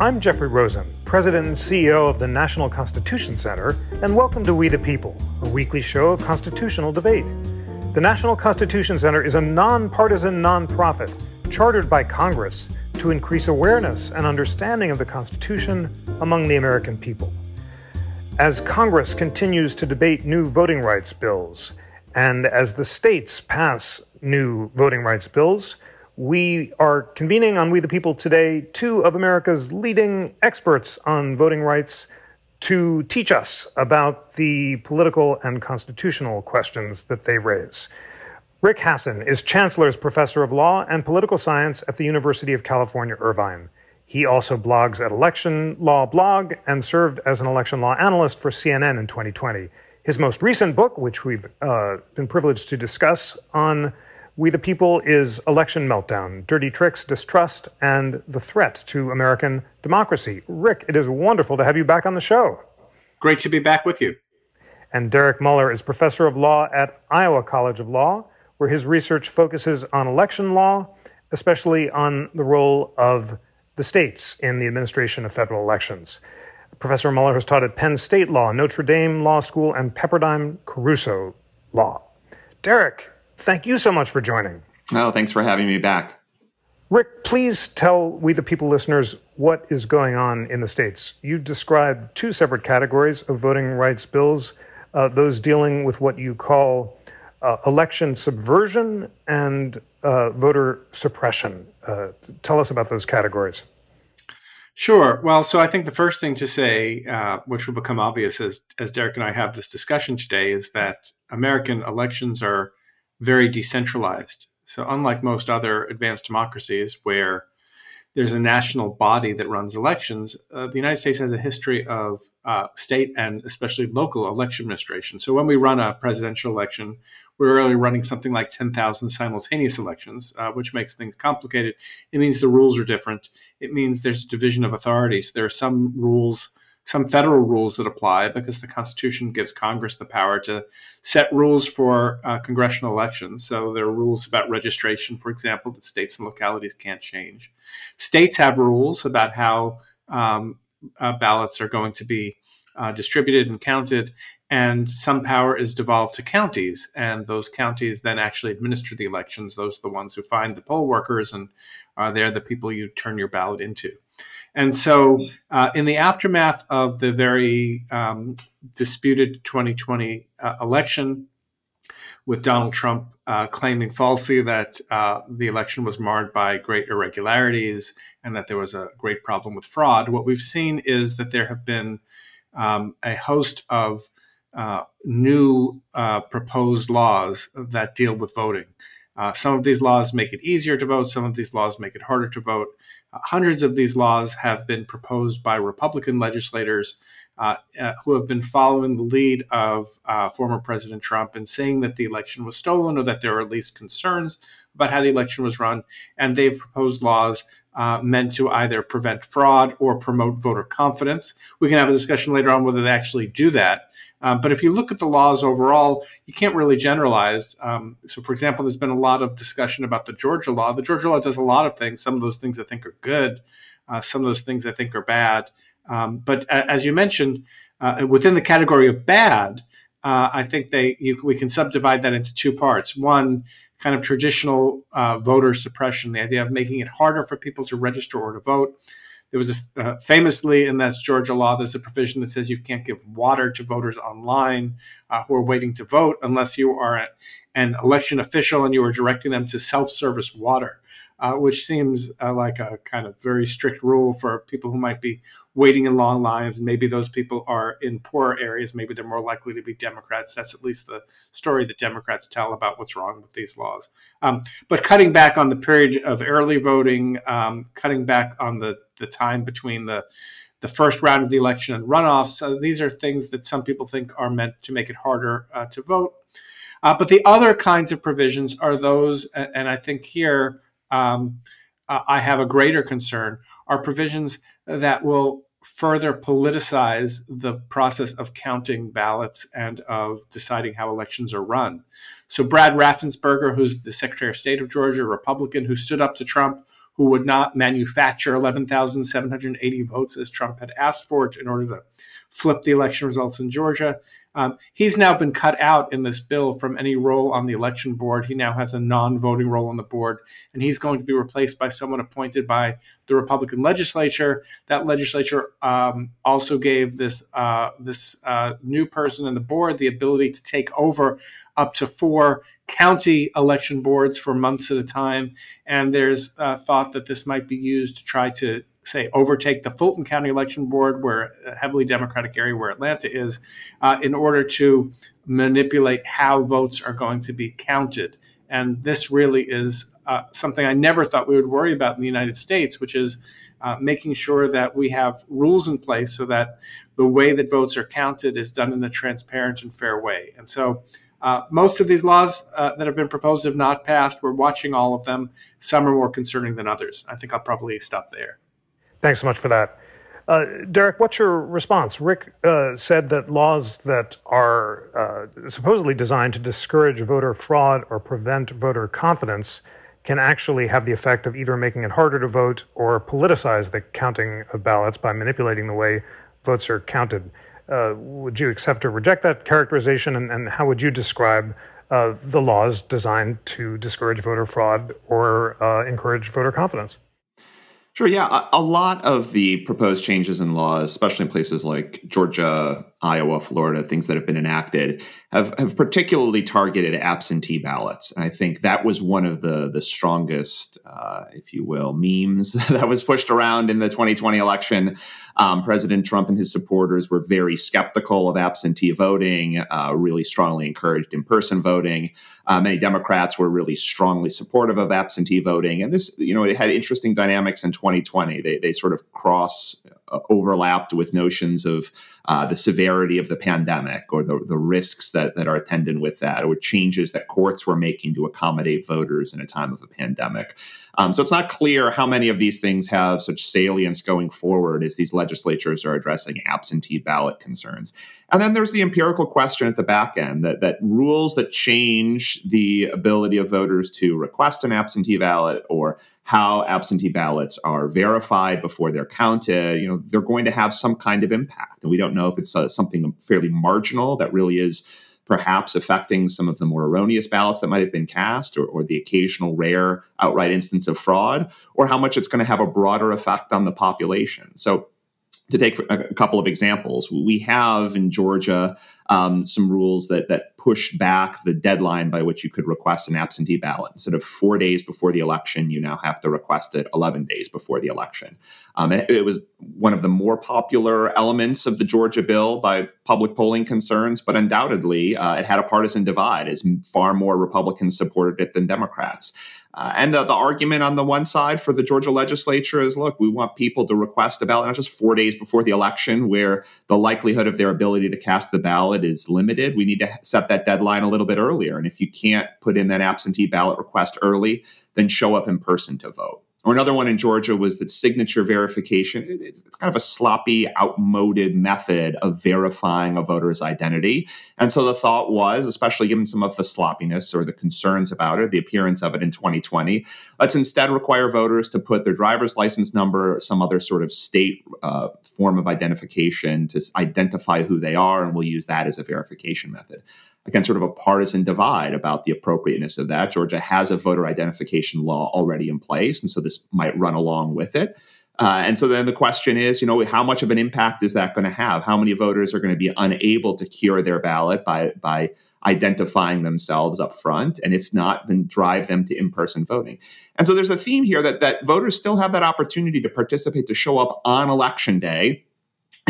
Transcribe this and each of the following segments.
I'm Jeffrey Rosen, President and CEO of the National Constitution Center, and welcome to We the People, a weekly show of constitutional debate. The National Constitution Center is a nonpartisan nonprofit chartered by Congress to increase awareness and understanding of the Constitution among the American people. As Congress continues to debate new voting rights bills, and as the states pass new voting rights bills, we are convening on We the People today two of America's leading experts on voting rights to teach us about the political and constitutional questions that they raise. Rick Hasen is Chancellor's Professor of Law and Political Science at the University of California, Irvine. He also blogs at Election Law Blog and served as an election law analyst for CNN in 2020. His most recent book, which we've uh, been privileged to discuss on we the People is Election Meltdown, Dirty Tricks, Distrust, and the Threat to American Democracy. Rick, it is wonderful to have you back on the show. Great to be back with you. And Derek Muller is Professor of Law at Iowa College of Law, where his research focuses on election law, especially on the role of the states in the administration of federal elections. Professor Muller has taught at Penn State Law, Notre Dame Law School, and Pepperdine Caruso Law. Derek, Thank you so much for joining. Oh, thanks for having me back. Rick, please tell we the people listeners what is going on in the states. You've described two separate categories of voting rights bills uh, those dealing with what you call uh, election subversion and uh, voter suppression. Uh, tell us about those categories. Sure. Well, so I think the first thing to say, uh, which will become obvious as, as Derek and I have this discussion today, is that American elections are very decentralized. So, unlike most other advanced democracies where there's a national body that runs elections, uh, the United States has a history of uh, state and especially local election administration. So, when we run a presidential election, we're really running something like 10,000 simultaneous elections, uh, which makes things complicated. It means the rules are different. It means there's a division of authorities. There are some rules some federal rules that apply because the Constitution gives Congress the power to set rules for uh, congressional elections. So there are rules about registration, for example, that states and localities can't change. States have rules about how um, uh, ballots are going to be uh, distributed and counted, and some power is devolved to counties, and those counties then actually administer the elections. Those are the ones who find the poll workers, and uh, they're the people you turn your ballot into. And so, uh, in the aftermath of the very um, disputed 2020 uh, election, with Donald Trump uh, claiming falsely that uh, the election was marred by great irregularities and that there was a great problem with fraud, what we've seen is that there have been um, a host of uh, new uh, proposed laws that deal with voting. Some of these laws make it easier to vote, some of these laws make it harder to vote. Hundreds of these laws have been proposed by Republican legislators uh, uh, who have been following the lead of uh, former President Trump and saying that the election was stolen or that there are at least concerns about how the election was run. And they've proposed laws uh, meant to either prevent fraud or promote voter confidence. We can have a discussion later on whether they actually do that. Um, but if you look at the laws overall, you can't really generalize. Um, so, for example, there's been a lot of discussion about the Georgia law. The Georgia law does a lot of things. Some of those things I think are good, uh, some of those things I think are bad. Um, but as you mentioned, uh, within the category of bad, uh, I think they you, we can subdivide that into two parts. One, kind of traditional uh, voter suppression, the idea of making it harder for people to register or to vote. There was a uh, famously in that Georgia law, there's a provision that says you can't give water to voters online uh, who are waiting to vote unless you are an election official and you are directing them to self-service water uh, which seems uh, like a kind of very strict rule for people who might be waiting in long lines. And maybe those people are in poorer areas. Maybe they're more likely to be Democrats. That's at least the story that Democrats tell about what's wrong with these laws. Um, but cutting back on the period of early voting, um, cutting back on the, the time between the the first round of the election and runoffs. Uh, these are things that some people think are meant to make it harder uh, to vote. Uh, but the other kinds of provisions are those, and I think here um, I have a greater concern are provisions that will further politicize the process of counting ballots and of deciding how elections are run. So, Brad Raffensperger, who's the Secretary of State of Georgia, Republican who stood up to Trump, who would not manufacture 11,780 votes as Trump had asked for in order to flip the election results in Georgia. Um, he's now been cut out in this bill from any role on the election board. He now has a non voting role on the board, and he's going to be replaced by someone appointed by the Republican legislature. That legislature um, also gave this, uh, this uh, new person in the board the ability to take over up to four county election boards for months at a time. And there's uh, thought that this might be used to try to say overtake the Fulton County Election Board, where a heavily Democratic area where Atlanta is, uh, in order to manipulate how votes are going to be counted. And this really is uh, something I never thought we would worry about in the United States, which is uh, making sure that we have rules in place so that the way that votes are counted is done in a transparent and fair way. And so uh, most of these laws uh, that have been proposed have not passed. We're watching all of them. Some are more concerning than others. I think I'll probably stop there. Thanks so much for that. Uh, Derek, what's your response? Rick uh, said that laws that are uh, supposedly designed to discourage voter fraud or prevent voter confidence can actually have the effect of either making it harder to vote or politicize the counting of ballots by manipulating the way votes are counted. Uh, would you accept or reject that characterization, and, and how would you describe uh, the laws designed to discourage voter fraud or uh, encourage voter confidence? Sure. Yeah. A, a, lot of the proposed changes in laws, especially in places like Georgia, Iowa, Florida, things that have been enacted, have, have particularly targeted absentee ballots. And I think that was one of the, the strongest, uh, if you will, memes that was pushed around in the 2020 election. Um, President Trump and his supporters were very skeptical of absentee voting, uh, really strongly encouraged in person voting. Uh, many Democrats were really strongly supportive of absentee voting. And this, you know, it had interesting dynamics in 2020. They, they sort of cross overlapped with notions of uh, the severity of the pandemic or the, the risks that, that are attendant with that or changes that courts were making to accommodate voters in a time of a pandemic. Um, so it's not clear how many of these things have such salience going forward as these legislatures are addressing absentee ballot concerns. And then there's the empirical question at the back end that, that rules that change the ability of voters to request an absentee ballot or how absentee ballots are verified before they're counted, you know, they're going to have some kind of impact. And we don't know if it's uh, something fairly marginal that really is perhaps affecting some of the more erroneous ballots that might have been cast or, or, the occasional rare outright instance of fraud, or how much it's going to have a broader effect on the population. So to take a couple of examples, we have in Georgia um, some rules that that push back the deadline by which you could request an absentee ballot. Instead of four days before the election, you now have to request it 11 days before the election. Um, it, it, was one of the more popular elements of the Georgia bill by public polling concerns, but undoubtedly uh, it had a partisan divide, as far more Republicans supported it than Democrats. Uh, and the, the argument on the one side for the Georgia legislature is look, we want people to request a ballot not just four days before the election, where the likelihood of their ability to cast the ballot is limited. We need to set that deadline a little bit earlier. And if you can't put in that absentee ballot request early, then show up in person to vote. Or another one in Georgia was that signature verification. It's kind of a sloppy, outmoded method of verifying a voter's identity. And so the thought was, especially given some of the sloppiness or the concerns about it, the appearance of it in 2020, let's instead require voters to put their driver's license number or some other sort of state uh, form of identification to identify who they are, and we'll use that as a verification method again, sort of a partisan divide about the appropriateness of that. Georgia has a voter identification law already in place, and so this might run along with it. Uh, and so then the question is, you know, how much of an impact is that going to have? How many voters are going to be unable to cure their ballot by by identifying themselves up front, and if not, then drive them to in-person voting? And so there's a theme here that that voters still have that opportunity to participate, to show up on election day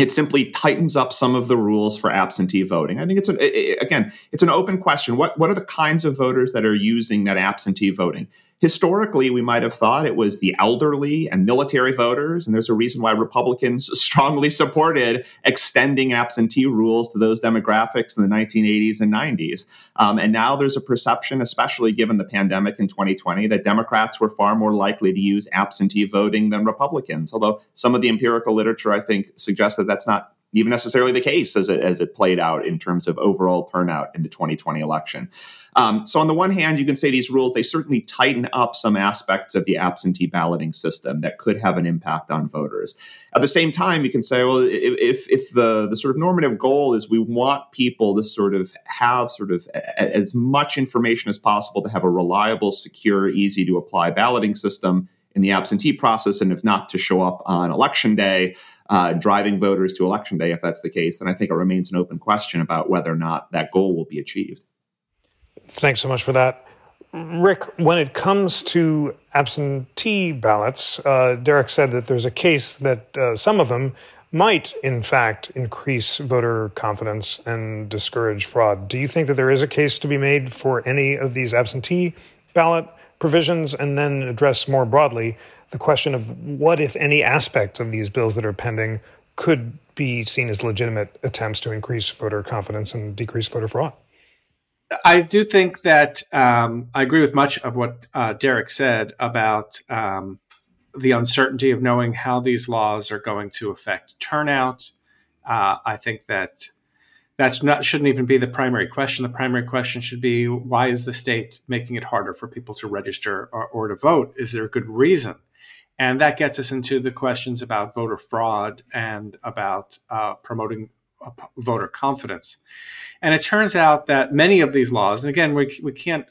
it simply tightens up some of the rules for absentee voting. I think it's an, it, again, it's an open question. What what are the kinds of voters that are using that absentee voting? Historically, we might have thought it was the elderly and military voters. And there's a reason why Republicans strongly supported extending absentee rules to those demographics in the 1980s and 90s. Um, and now there's a perception, especially given the pandemic in 2020, that Democrats were far more likely to use absentee voting than Republicans. Although some of the empirical literature, I think, suggests that that's not even necessarily the case as it, as it played out in terms of overall turnout in the 2020 election. Um, so on the one hand, you can say these rules they certainly tighten up some aspects of the absentee balloting system that could have an impact on voters. At the same time, you can say, well, if if the the sort of normative goal is we want people to sort of have sort of a, as much information as possible to have a reliable, secure, easy to apply balloting system in the absentee process, and if not, to show up on election day uh, driving voters to election day if that's the case. then I think it remains an open question about whether or not that goal will be achieved. Thanks so much for that. Rick, when it comes to absentee ballots, uh, Derek said that there's a case that uh, some of them might, in fact, increase voter confidence and discourage fraud. Do you think that there is a case to be made for any of these absentee ballot provisions? And then address more broadly the question of what, if any, aspects of these bills that are pending could be seen as legitimate attempts to increase voter confidence and decrease voter fraud. I do think that um, I agree with much of what uh, Derek said about um, the uncertainty of knowing how these laws are going to affect turnout. Uh, I think that that's not shouldn't even be the primary question. The primary question should be why is the state making it harder for people to register or, or to vote? Is there a good reason? And that gets us into the questions about voter fraud and about uh, promoting uh, voter confidence. And it turns out that many of these laws, and again, we, we can't,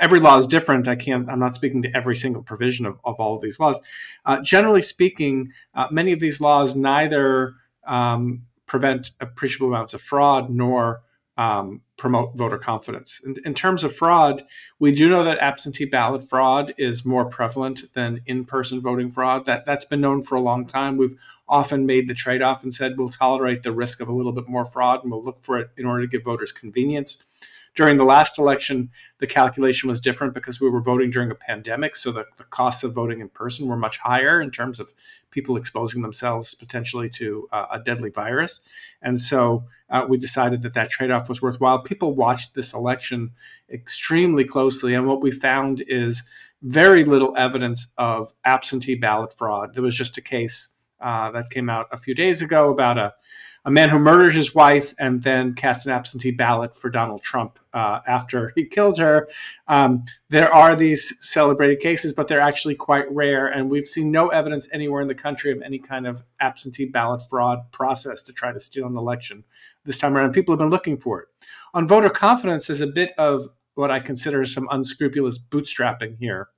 every law is different. I can't, I'm not speaking to every single provision of, of all of these laws. Uh, generally speaking, uh, many of these laws neither um, prevent appreciable amounts of fraud nor um, promote voter confidence. In, in, terms of fraud, we do know that absentee ballot fraud is more prevalent than in-person voting fraud. That that's been known for a long time. We've often made the trade-off and said we'll tolerate the risk of a little bit more fraud and we'll look for it in order to give voters convenience. During the last election, the calculation was different because we were voting during a pandemic. So the, the costs of voting in person were much higher in terms of people exposing themselves potentially to uh, a deadly virus. And so uh, we decided that that trade off was worthwhile. People watched this election extremely closely. And what we found is very little evidence of absentee ballot fraud. There was just a case uh, that came out a few days ago about a a man who murders his wife and then casts an absentee ballot for Donald Trump uh, after he killed her. Um, there are these celebrated cases, but they're actually quite rare, and we've seen no evidence anywhere in the country of any kind of absentee ballot fraud process to try to steal an election this time around. People have been looking for it. On voter confidence, there's a bit of what I consider some unscrupulous bootstrapping here.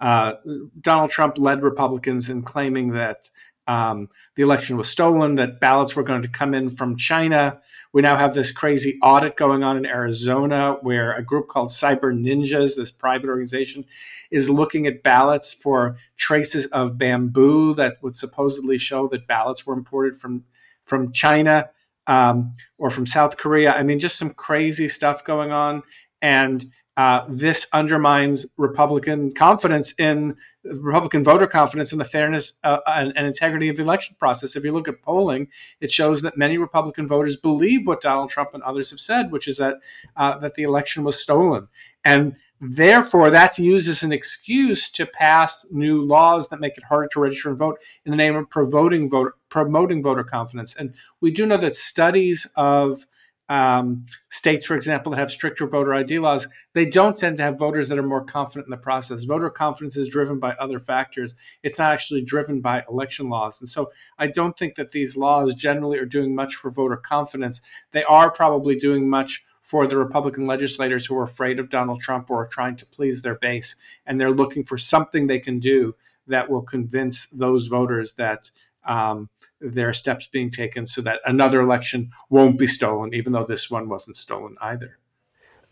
Uh, Donald Trump led Republicans in claiming that um, the election was stolen, that ballots were going to come in from China. We now have this crazy audit going on in Arizona where a group called Cyber Ninjas, this private organization, is looking at ballots for traces of bamboo that would supposedly show that ballots were imported from, from China um, or from South Korea. I mean, just some crazy stuff going on. And uh, this undermines Republican confidence in Republican voter confidence in the fairness uh, and, and, integrity of the election process. If you look at polling, it shows that many Republican voters believe what Donald Trump and others have said, which is that uh, that the election was stolen, and therefore that's used as an excuse to pass new laws that make it harder to register and vote in the name of promoting voter promoting voter confidence. And we do know that studies of um, states, for example, that have stricter voter ID laws, they don't tend to have voters that are more confident in the process. Voter confidence is driven by other factors. It's not actually driven by election laws. And so I don't think that these laws generally are doing much for voter confidence. They are probably doing much for the Republican legislators who are afraid of Donald Trump or are trying to please their base. And they're looking for something they can do that will convince those voters that um, there are steps being taken so that another election won't be stolen, even though this one wasn't stolen either.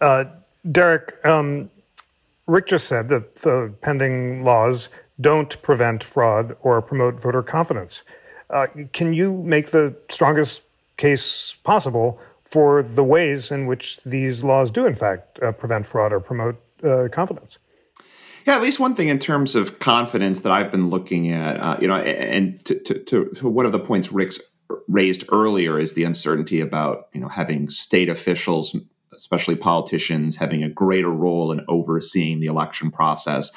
Uh, Derek, um, Rick just said that the pending laws don't prevent fraud or promote voter confidence. Uh, can you make the strongest case possible for the ways in which these laws do, in fact, uh, prevent fraud or promote uh, confidence? Yeah, at least one thing in terms of confidence that I've been looking at, uh, you know, and to, to, to, one of the points Rick's raised earlier is the uncertainty about, you know, having state officials, especially politicians, having a greater role in overseeing the election process.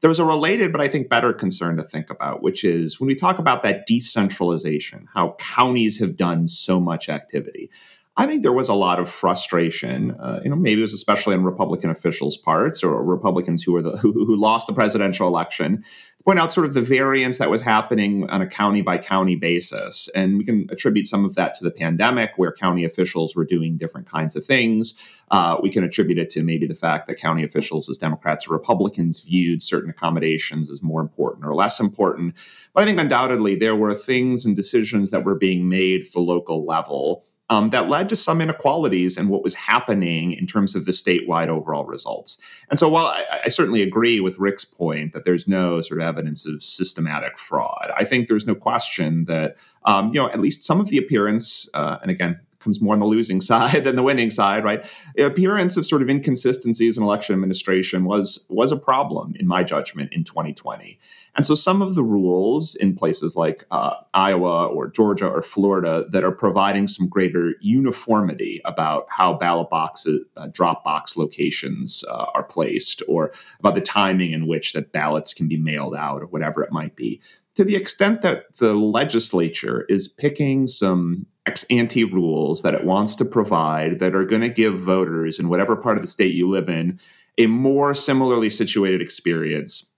There was a related, but I think better concern to think about, which is when we talk about that decentralization, how counties have done so much activity. I think there was a lot of frustration. Uh, you know, maybe it was especially on Republican officials' parts or Republicans who were the who, who lost the presidential election. Point out sort of the variance that was happening on a county by county basis, and we can attribute some of that to the pandemic, where county officials were doing different kinds of things. Uh, we can attribute it to maybe the fact that county officials, as Democrats or Republicans, viewed certain accommodations as more important or less important. But I think undoubtedly there were things and decisions that were being made at the local level um, that led to some inequalities in what was happening in terms of the statewide overall results. And so, while I, I, certainly agree with Rick's point that there's no sort of evidence of systematic fraud, I think there's no question that um, you know at least some of the appearance, uh, and again, comes more on the losing side than the winning side, right? The appearance of sort of inconsistencies in election administration was was a problem in my judgment in 2020. And so some of the rules in places like uh, Iowa or Georgia or Florida that are providing some greater uniformity about how ballot boxes, uh, drop box locations uh, are placed, or about the timing in which that ballots can be mailed out, or whatever it might be. To the extent that the legislature is picking some ex ante rules that it wants to provide that are going to give voters in whatever part of the state you live in a more similarly situated experience.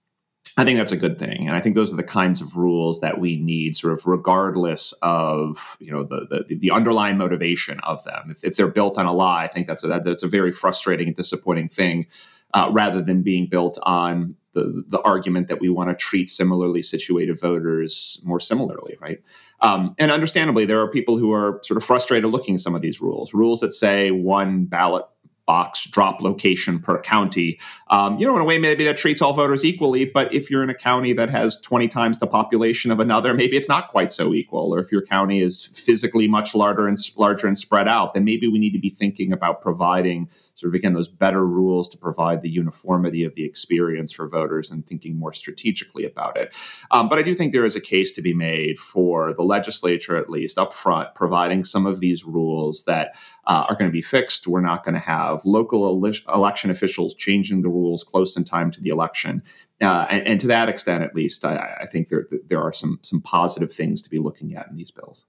I think that's a good thing, and I think those are the kinds of rules that we need, sort of regardless of you know the the, the underlying motivation of them. If, if, they're built on a lie, I think that's a, that's a very frustrating and disappointing thing, uh, rather than being built on the the argument that we want to treat similarly situated voters more similarly, right? Um, and understandably, there are people who are sort of frustrated looking at some of these rules. Rules that say one ballot box drop location per county. Um, you know, in a way, maybe that treats all voters equally. But if you're in a county that has 20 times the population of another, maybe it's not quite so equal. Or if your county is physically much larger and larger and spread out, then maybe we need to be thinking about providing sort of again those better rules to provide the uniformity of the experience for voters and thinking more strategically about it. Um, but I do think there is a case to be made for the legislature, at least up front, providing some of these rules that uh, are going to be fixed. We're not going to have local ele- election officials changing the rules close in time to the election. Uh, and, and, to that extent, at least, I, I, think there there are some some positive things to be looking at in these bills.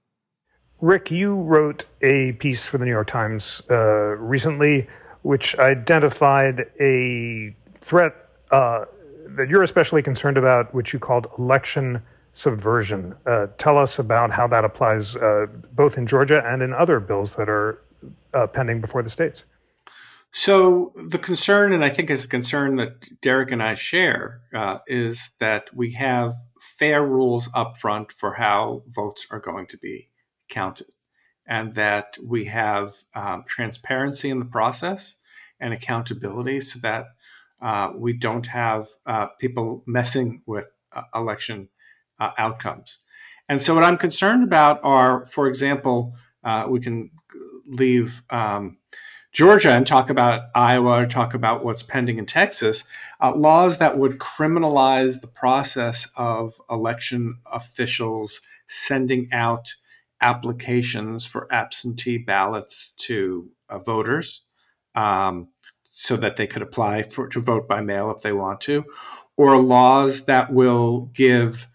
Rick, you wrote a piece for the New York Times uh, recently, which identified a threat uh, that you're especially concerned about, which you called election subversion. Uh, tell us about how that applies uh, both in Georgia and in other bills that are uh, pending before the states. So the concern, and I think is a concern that Derek and I share, uh, is that we have fair rules up front for how votes are going to be counted, and that we have um, transparency in the process and accountability, so that uh, we don't have uh, people messing with uh, election uh, outcomes. And so, what I'm concerned about are, for example, uh, we can leave um, Georgia and talk about Iowa or talk about what's pending in Texas, uh, laws that would criminalize the process of election officials sending out applications for absentee ballots to uh, voters um, so that they could apply for to vote by mail if they want to, or laws that will give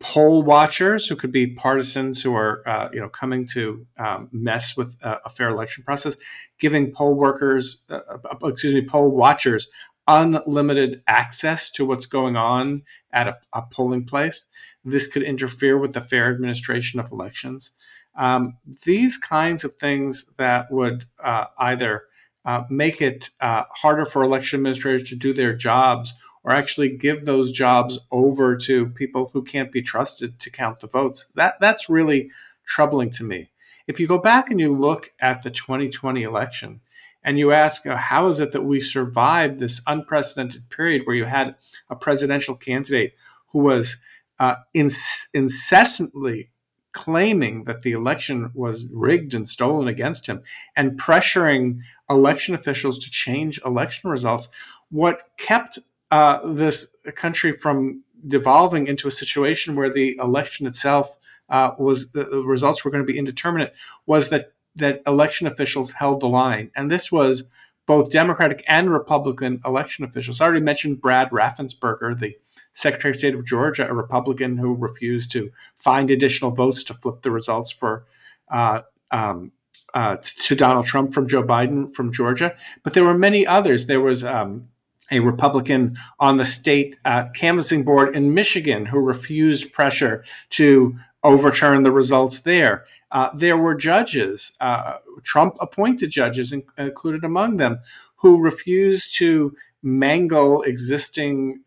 poll watchers who could be partisans who are uh, you know coming to um, mess with a, fair election process, giving poll workers, uh, uh, excuse me, poll watchers unlimited access to what's going on at a, a, polling place. This could interfere with the fair administration of elections. Um, these kinds of things that would uh, either uh, make it uh, harder for election administrators to do their jobs or actually give those jobs over to people who can't be trusted to count the votes. That that's really troubling to me. If you go back and you look at the 2020 election and you ask uh, how is it that we survived this unprecedented period where you had a presidential candidate who was uh, inc- incessantly claiming that the election was rigged and stolen against him and pressuring election officials to change election results what kept uh, this country from devolving into a situation where the election itself uh, was the, the, results were going to be indeterminate was that that election officials held the line, and this was both Democratic and Republican election officials. I already mentioned Brad Raffensperger, the Secretary of State of Georgia, a Republican who refused to find additional votes to flip the results for uh, um, uh, to Donald Trump from Joe Biden from Georgia. But there were many others. There was um, a Republican on the state uh, canvassing board in Michigan who refused pressure to overturn the results there. Uh, there were judges, uh, Trump appointed judges, in, included among them, who refused to mangle existing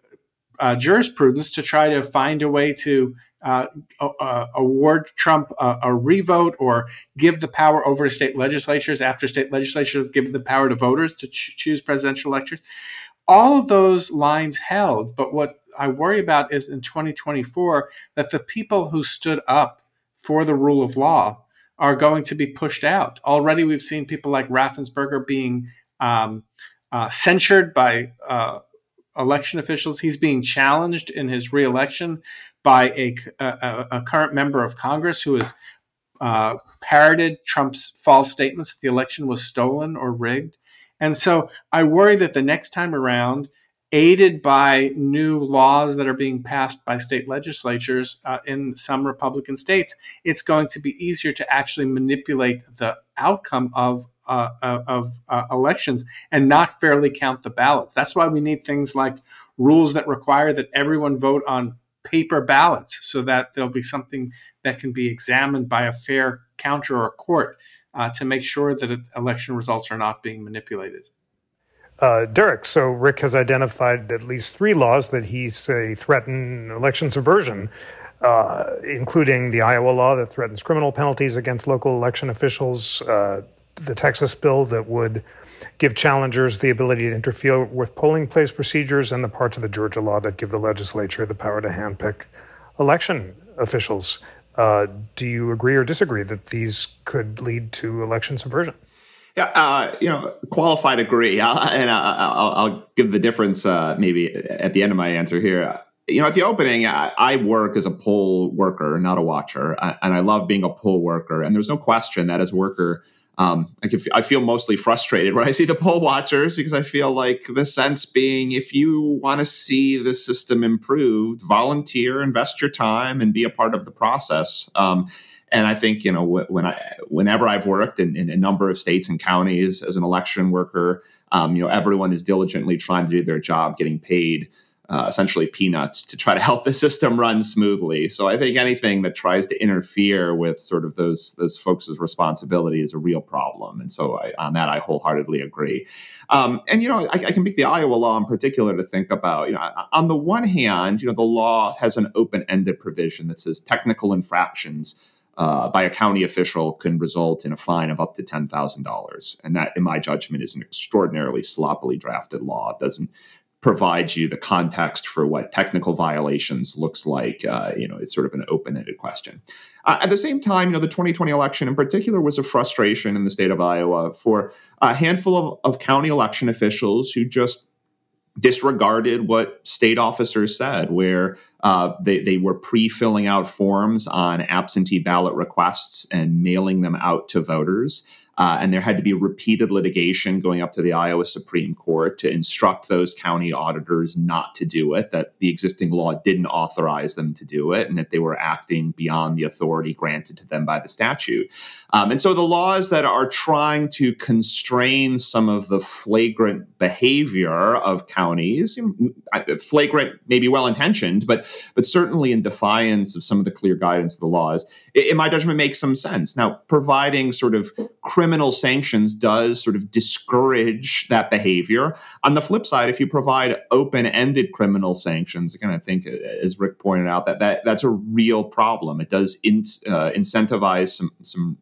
uh, jurisprudence to try to find a way to uh, uh, award Trump a, a, revote or give the power over to state legislatures after state legislatures give the power to voters to ch- choose presidential electors all of those lines held. But what I worry about is in 2024 that the people who stood up for the rule of law are going to be pushed out. Already, we've seen people like Raffensperger being um, uh, censured by uh, election officials. He's being challenged in his reelection by a, a, a current member of Congress who has uh, parroted Trump's false statements that the election was stolen or rigged. And so I worry that the next time around, aided by new laws that are being passed by state legislatures uh, in some Republican states, it's going to be easier to actually manipulate the outcome of uh, uh of uh, elections and not fairly count the ballots. That's why we need things like rules that require that everyone vote on paper ballots, so that there'll be something that can be examined by a fair counter or court uh, to make sure that election results are not being manipulated. Uh, Derek, so Rick has identified at least three laws that he say threaten election subversion, uh, including the Iowa law that threatens criminal penalties against local election officials, uh, the Texas bill that would give challengers the ability to interfere with polling place procedures, and the parts of the Georgia law that give the legislature the power to handpick election officials. Uh, do you agree or disagree that these could lead to election subversion? Yeah, uh, you know, qualified agree, and I'll, I'll, give the difference uh, maybe at the end of my answer here. You know, at the opening, I, I work as a poll worker, not a watcher, and I love being a poll worker. And there's no question that as a worker, um, I, can, I feel mostly frustrated when I see the poll watchers because I feel like the sense being if you want to see the system improved, volunteer, invest your time, and be a part of the process. Um, and I think you know when I whenever I've worked in, in a number of states and counties as an election worker, um, you know everyone is diligently trying to do their job, getting paid uh, essentially peanuts to try to help the system run smoothly. So I think anything that tries to interfere with sort of those those folks' responsibility is a real problem. And so I, on that, I wholeheartedly agree. Um, and you know, I, I, can make the Iowa law in particular to think about. You know, on the one hand, you know, the law has an open-ended provision that says technical infractions. Uh, by a county official can result in a fine of up to ten thousand dollars, and that, in my judgment, is an extraordinarily sloppily drafted law. It doesn't provides you the context for what technical violations looks like. Uh, you know, it's sort of an open-ended question. Uh, at the same time, you know, the 2020 election in particular was a frustration in the state of Iowa for a handful of, of county election officials who just disregarded what state officers said, where uh, they, they were pre filling out forms on absentee ballot requests and mailing them out to voters. Uh, and there had to be repeated litigation going up to the Iowa Supreme Court to instruct those county auditors not to do it, that the existing law didn't authorize them to do it, and that they were acting beyond the authority granted to them by the statute. Um, and so the laws that are trying to constrain some of the flagrant behavior of counties, flagrant, maybe well intentioned, but, but certainly in defiance of some of the clear guidance of the laws, in my judgment, makes some sense. Now, providing sort of criminal sanctions does sort of discourage that behavior. On the flip side, if you provide open-ended criminal sanctions, again, I think as Rick pointed out, that, that that's a real problem. It does in, uh, incentivize some some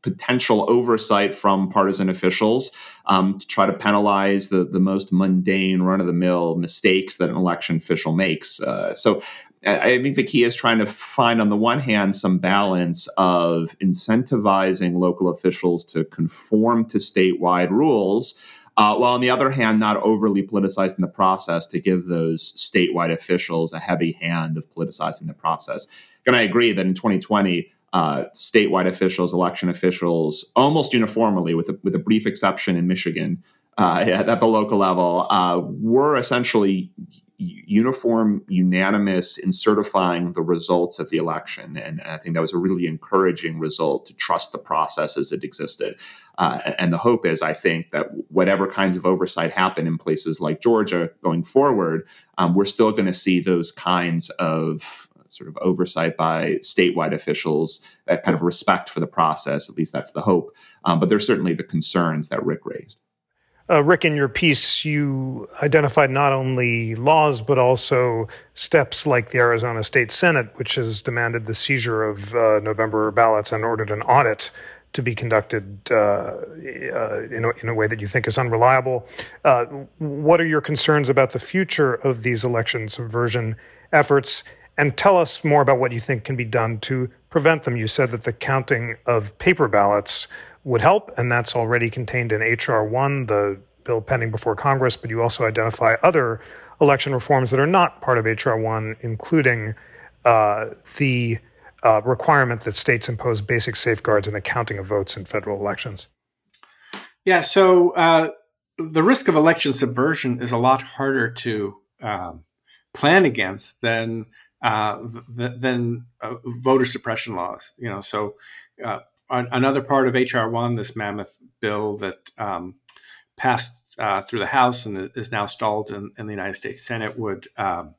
potential oversight from partisan officials um, to try to penalize the, the most mundane run of the mill mistakes that an election official makes. Uh, so I think the key is trying to find, on the one hand, some balance of incentivizing local officials to conform to statewide rules. uh, while on the other hand, not overly politicizing the process to give those statewide officials a heavy hand of politicizing the process. And I agree that in 2020, uh, statewide officials, election officials, almost uniformly, with a, with a brief exception in Michigan, uh, at the local level, uh, were essentially uniform, unanimous in certifying the results of the election. And I think that was a really encouraging result to trust the process as it existed. Uh, and the hope is, I think, that whatever kinds of oversight happen in places like Georgia going forward, um, we're still going to see those kinds of sort of oversight by statewide officials, that kind of respect for the process. At least that's the hope. Um, but there's certainly the concerns that Rick raised. Uh, Rick, in your piece, you identified not only laws, but also steps like the Arizona State Senate, which has demanded the seizure of uh, November ballots and ordered an audit to be conducted uh, uh in, a, in, a, way that you think is unreliable. Uh, what are your concerns about the future of these election subversion efforts? And tell us more about what you think can be done to prevent them. You said that the counting of paper ballots would help, and that's already contained in H.R. 1, the bill pending before Congress, but you also identify other election reforms that are not part of H.R. 1, including uh, the uh, requirement that states impose basic safeguards in the counting of votes in federal elections. Yeah, so uh, the risk of election subversion is a lot harder to um, plan against than uh, than uh, voter suppression laws. You know, so uh, another part of HR one, this mammoth bill that um, passed uh, through the House and is now stalled in, in the United States Senate, would um,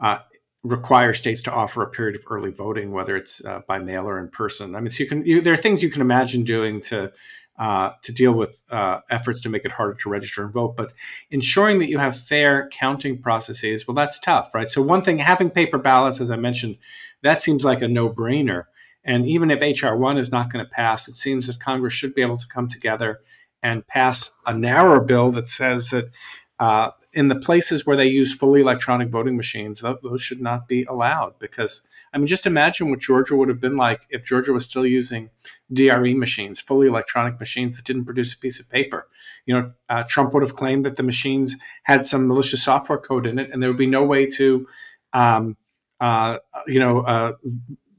uh, require states to offer a period of early voting, whether it's uh, by mail or in person. I mean, so you can you, there are things you can imagine doing to uh, to deal with uh, efforts to make it harder to register and vote. But ensuring that you have fair counting processes, well, that's tough, right? So one thing, having paper ballots, as I mentioned, that seems like a no brainer. And even if HR 1 is not going to pass, it seems that Congress should be able to come together and pass a narrower bill that says that uh, in the places where they use fully electronic voting machines, those should not be allowed. Because, I mean, just imagine what Georgia would have been like if Georgia was still using DRE machines, fully electronic machines that didn't produce a piece of paper. You know, uh, Trump would have claimed that the machines had some malicious software code in it, and there would be no way to, um, uh, you know, uh,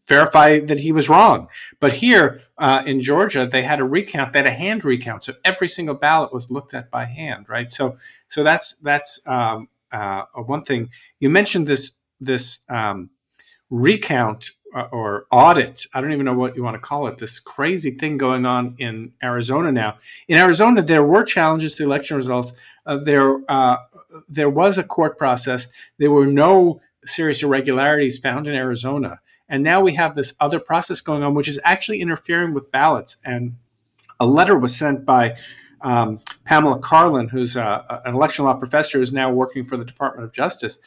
verify that he was wrong. But here uh, in Georgia, they had a recount. They had a hand recount, so every single ballot was looked at by hand, right? So, so that's that's um, uh, one thing. You mentioned this this um, recount uh, or audit. I don't even know what you want to call it. This crazy thing going on in Arizona now. In Arizona, there were challenges to election results. Uh, there uh, there was a court process. There were no serious irregularities found in Arizona. And now we have this other process going on, which is actually interfering with ballots. And a letter was sent by um, Pamela Karlan, who's uh, an election law professor who's now working for the Department of Justice,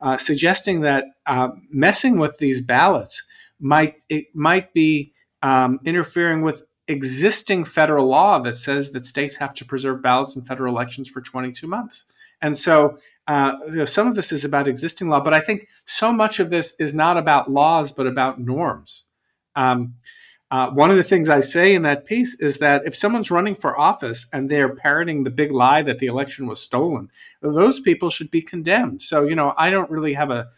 uh, suggesting that uh, messing with these ballots might it might be um, interfering with existing federal law that says that states have to preserve ballots in federal elections for 22 months. And so, uh, you know, some of this is about existing law, but I think so much of this is not about laws, but about norms. Um, uh, one of the things I say in that piece is that if someone's running for office and they're parroting the big lie that the election was stolen, those people should be condemned. So, you know, I don't really have a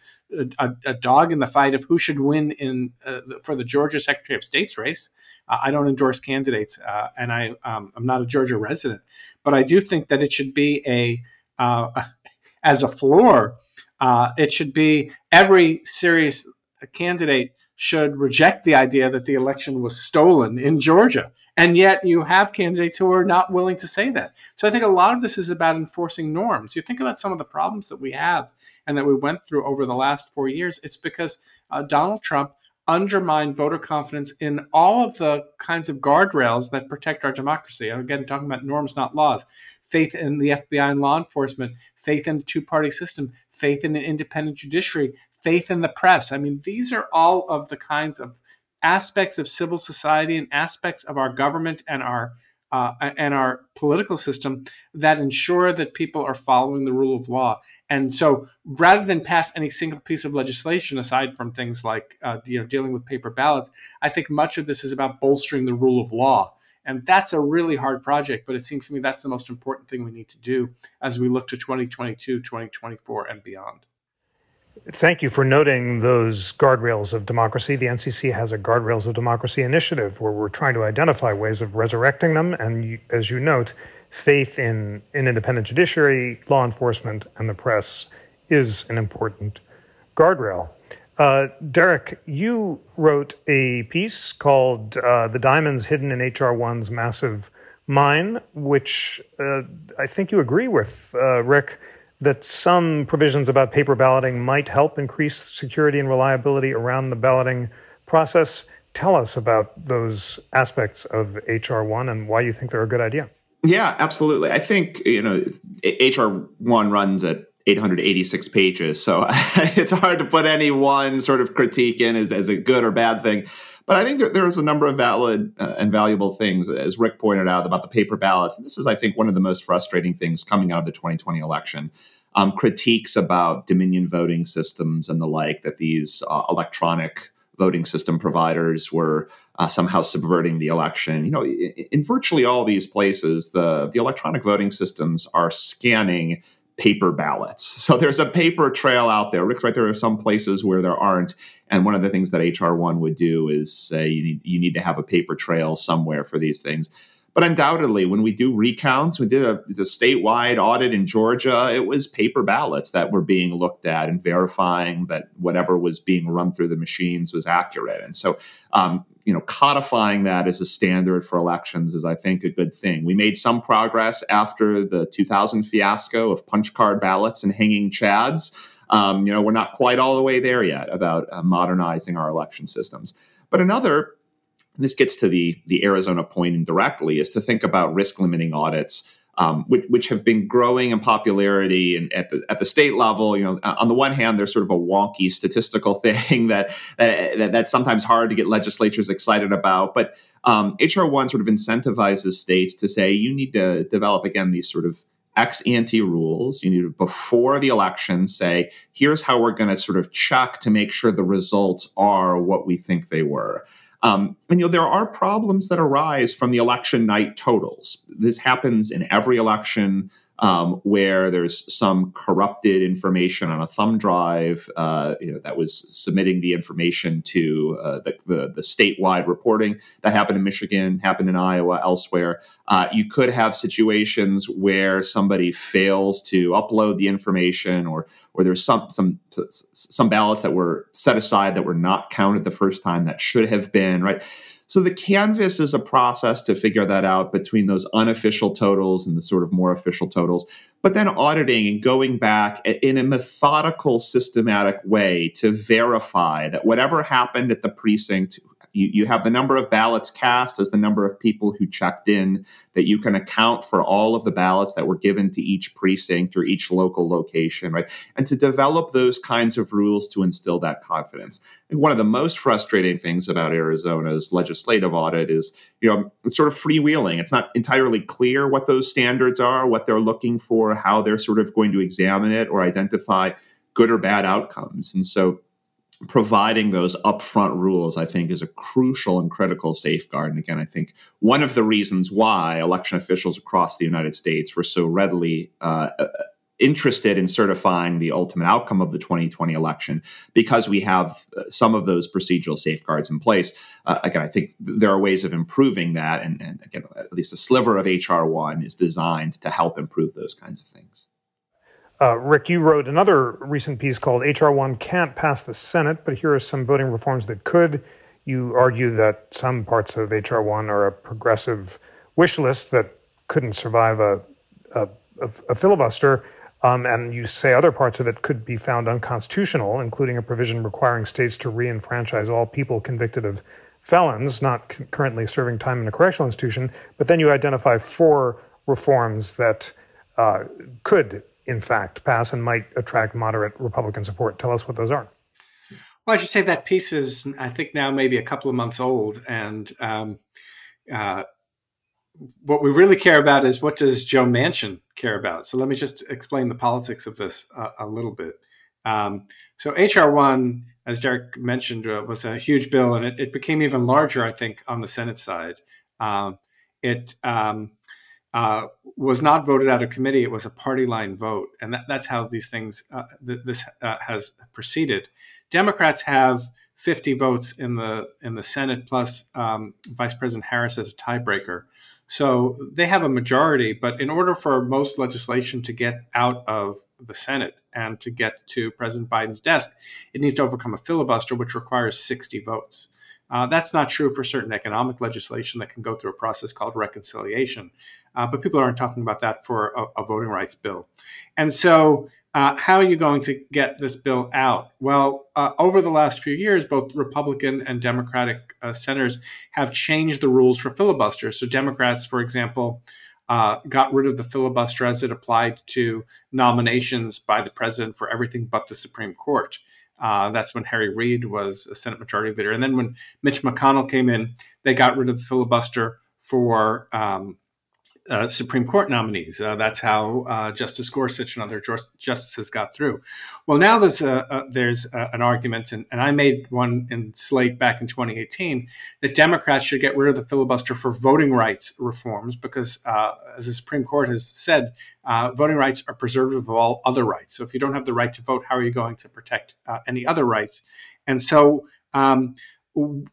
a, a dog in the fight of who should win in uh, for the Georgia Secretary of State's race. Uh, I don't endorse candidates, uh, and I um, I'm not a Georgia resident, but I do think that it should be a uh, as a floor, uh, it should be every serious candidate should reject the idea that the election was stolen in Georgia. And yet you have candidates who are not willing to say that. So I think a lot of this is about enforcing norms. You think about some of the problems that we have and that we went through over the last four years, it's because uh, Donald Trump undermined voter confidence in all of the kinds of guardrails that protect our democracy. And again, talking about norms, not laws faith in the FBI and law enforcement, faith in the two party system, faith in an independent judiciary, faith in the press. I mean, these are all of the kinds of aspects of civil society and aspects of our government and our uh, and our political system that ensure that people are following the rule of law. And so, rather than pass any single piece of legislation, aside from things like uh, you know dealing with paper ballots, I think much of this is about bolstering the rule of law And that's a really hard project, but it seems to me that's the most important thing we need to do as we look to 2022, 2024, and beyond. Thank you for noting those guardrails of democracy. The NCC has a Guardrails of Democracy initiative where we're trying to identify ways of resurrecting them. And you, as you note, faith in an independent judiciary, law enforcement, and the press is an important guardrail. Uh, Derek, you wrote a piece called uh, The Diamonds Hidden in HR1's Massive Mine, which uh, I think you agree with, uh, Rick that some provisions about paper balloting might help increase security and reliability around the balloting process. Tell us about those aspects of HR1 and why you think they're a good idea. Yeah, absolutely. I think, you know, HR1 runs at 886 pages, so it's hard to put any one sort of critique in as, as a good or bad thing. But I think there, there's a number of valid uh, and valuable things, as Rick pointed out, about the paper ballots. And this is, I think, one of the most frustrating things coming out of the 2020 election. Um, critiques about Dominion voting systems and the like, that these uh, electronic voting system providers were uh, somehow subverting the election. You know, in, in virtually all these places, the, the electronic voting systems are scanning paper ballots. So there's a paper trail out there. Rick's right. There are some places where there aren't. And one of the things that HR1 would do is say you need, you need to have a paper trail somewhere for these things. But undoubtedly, when we do recounts, we did a, the statewide audit in Georgia, it was paper ballots that were being looked at and verifying that whatever was being run through the machines was accurate. And so, um, you know, codifying that as a standard for elections is, I think, a good thing. We made some progress after the 2000 fiasco of punch card ballots and hanging chads. Um, you know, we're not quite all the way there yet about uh, modernizing our election systems. But another this gets to the the Arizona point indirectly, is to think about risk limiting audits, um, which, which, have been growing in popularity and at the at the state level. You know, on the one hand, there's sort of a wonky statistical thing that, that that's sometimes hard to get legislatures excited about, but um, HR one sort of incentivizes states to say you need to develop again these sort of ex ante rules. You need to, before the election, say, here's how we're going to sort of check to make sure the results are what we think they were. Um, and you know there are problems that arise from the election night totals. This happens in every election um, where there's some corrupted information on a thumb drive uh, you know, that was submitting the information to uh, the, the, the, statewide reporting. That happened in Michigan, happened in Iowa, elsewhere. Uh, you could have situations where somebody fails to upload the information, or or there's some some some ballots that were set aside that were not counted the first time that should have been right. So the canvass is a process to figure that out between those unofficial totals and the sort of more official totals, but then auditing and going back in a methodical, systematic way to verify that whatever happened at the precinct you, you have the number of ballots cast as the number of people who checked in, that you can account for all of the ballots that were given to each precinct or each local location, right? And to develop those kinds of rules to instill that confidence. And one of the most frustrating things about Arizona's legislative audit is, you know, it's sort of freewheeling. It's not entirely clear what those standards are, what they're looking for, how they're sort of going to examine it or identify good or bad outcomes. And so providing those upfront rules, I think, is a crucial and critical safeguard. And again, I think one of the reasons why election officials across the United States were so readily uh, uh interested in certifying the ultimate outcome of the 2020 election because we have uh, some of those procedural safeguards in place. Uh, again, I think there are ways of improving that. And, and again, at least a sliver of HR1 is designed to help improve those kinds of things. Uh, Rick, you wrote another recent piece called HR1 Can't Pass the Senate, but here are some voting reforms that could. You argue that some parts of HR1 are a progressive wish list that couldn't survive a, a, a filibuster. Um, and you say other parts of it could be found unconstitutional, including a provision requiring states to re-enfranchise all people convicted of felons not c- currently serving time in a correctional institution. But then you identify four reforms that uh, could in fact, pass and might attract moderate Republican support. Tell us what those are. Well, I should say that piece is, I think, now maybe a couple of months old, and um, uh, what we really care about is what does Joe Manchin care about. So let me just explain the politics of this uh, a little bit. Um, so HR one, as Derek mentioned, uh, was a huge bill, and it, it, became even larger, I think, on the Senate side. Um, it um, uh, was not voted out of committee. It was a party line vote, and that, that's how these things uh, th- this uh, has proceeded. Democrats have 50 votes in the in the Senate plus um, Vice President Harris as a tiebreaker. So they have a majority, but in order for most legislation to get out of the Senate and to get to President Biden's desk, it needs to overcome a filibuster, which requires 60 votes. Uh, that's not true for certain economic legislation that can go through a process called reconciliation. Uh, but people aren't talking about that for a, a voting rights bill. And so, uh, how are you going to get this bill out? Well, uh, over the last few years, both Republican and Democratic uh, senators have changed the rules for filibusters. So, Democrats, for example, uh, got rid of the filibuster as it applied to nominations by the president for everything but the Supreme Court. Uh, that's when Harry Reid was a Senate Majority Leader. And then when Mitch McConnell came in, they got rid of the filibuster for um, uh, Supreme Court nominees. Uh, that's how uh, Justice Gorsuch and other justices got through. Well, now there's a, a there's a, an argument, and, and, I made one in Slate back in 2018 that Democrats should get rid of the filibuster for voting rights reforms because, uh, as the Supreme Court has said, uh, voting rights are preservative of all other rights. So if you don't have the right to vote, how are you going to protect uh, any other rights? And so. Um,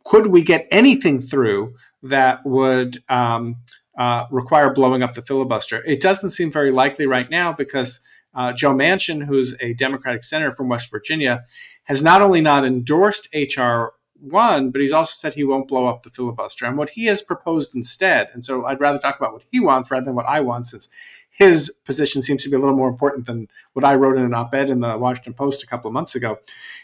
could we get anything through that would um, uh, require blowing up the filibuster. It doesn't seem very likely right now because uh, Joe Manchin, who's a Democratic senator from West Virginia, has not only not endorsed H.R. 1, but he's also said he won't blow up the filibuster. And what he has proposed instead, and so I'd rather talk about what he wants rather than what I want, since his position seems to be a little more important than what I wrote in an op ed in the Washington Post a couple of months ago.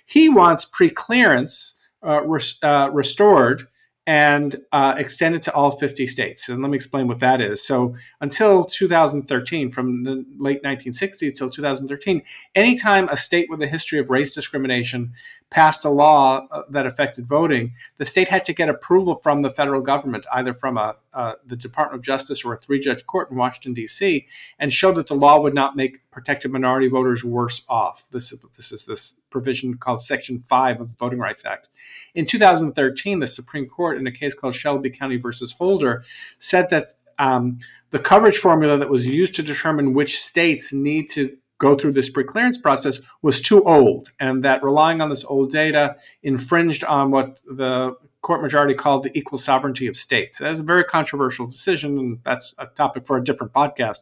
He wants preclearance uh, res- uh, restored and uh, extended to all 50 states. And let me explain what that is. So, until 2013, from the late 1960s till 2013, anytime a state with a history of race discrimination passed a law uh, that affected voting, the state had to get approval from the federal government, either from a, uh, the Department of Justice or a three judge court in Washington, D.C., and show that the law would not make protected minority voters worse off. This, this is this provision called Section 5 of the Voting Rights Act. In 2013, the Supreme Court, in a case called Shelby County versus Holder, said that um, the coverage formula that was used to determine which states need to go through this preclearance process was too old, and that relying on this old data infringed on what the court majority called the equal sovereignty of states. That's a very controversial decision, and that's a topic for a different podcast.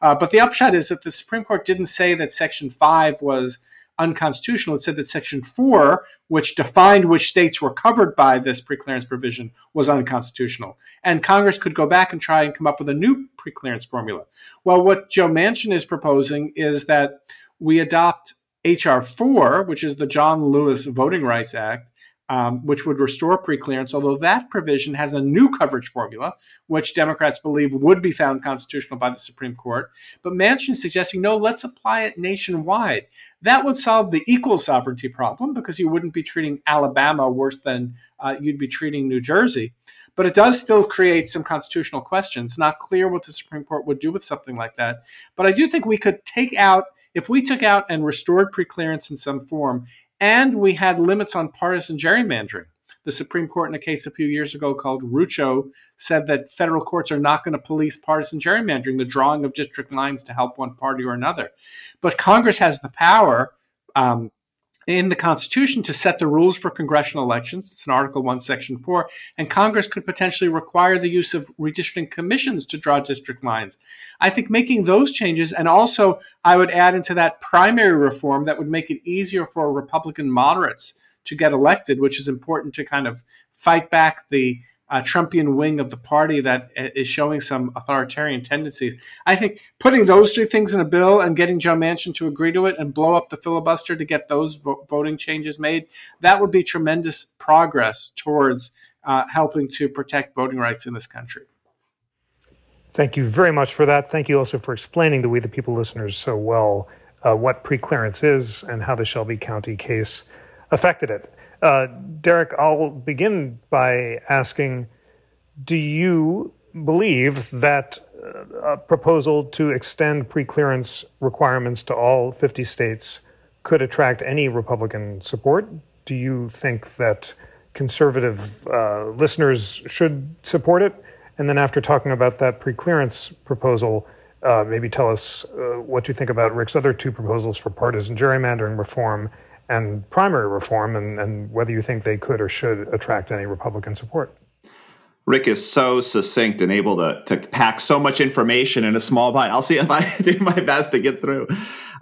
Uh, but the upshot is that the Supreme Court didn't say that Section 5 was unconstitutional. It said that Section 4, which defined which states were covered by this preclearance provision, was unconstitutional. And Congress could go back and try and come up with a new preclearance formula. Well, what Joe Manchin is proposing is that we adopt H.R. 4, which is the John Lewis Voting Rights Act, um, which would restore preclearance, although that provision has a new coverage formula, which Democrats believe would be found constitutional by the Supreme Court. But Manchin suggesting, no, let's apply it nationwide. That would solve the equal sovereignty problem because you wouldn't be treating Alabama worse than uh, you'd be treating New Jersey. But it does still create some constitutional questions. Not clear what the Supreme Court would do with something like that. But I do think we could take out if we took out and restored preclearance in some form and we had limits on partisan gerrymandering. The Supreme Court, in a case a few years ago called Rucho, said that federal courts are not going to police partisan gerrymandering, the drawing of district lines to help one party or another. But Congress has the power um, in the Constitution to set the rules for congressional elections. It's in Article 1, Section 4. And Congress could potentially require the use of redistricting commissions to draw district lines. I think making those changes, and also I would add into that primary reform that would make it easier for Republican moderates to get elected, which is important to kind of fight back the uh, Trumpian wing of the party that uh, showing some authoritarian tendencies. I think putting those two things in a bill and getting Joe Manchin to agree to it and blow up the filibuster to get those vo- voting changes made, that would be tremendous progress towards uh, helping to protect voting rights in this country. Thank you very much for that. Thank you also for explaining to We the People listeners so well uh, what preclearance is and how the Shelby County case affected it. Uh, Derek, I'll begin by asking Do you believe that uh, a proposal to extend preclearance requirements to all 50 states could attract any Republican support? Do you think that conservative uh, listeners should support it? And then after talking about that preclearance proposal, uh, maybe tell us uh, what you think about Rick's other two proposals for partisan gerrymandering reform and primary reform, and, and whether you think they could or should attract any Republican support. Rick is so succinct and able to, to pack so much information in a small bite. I'll see if I do my best to get through.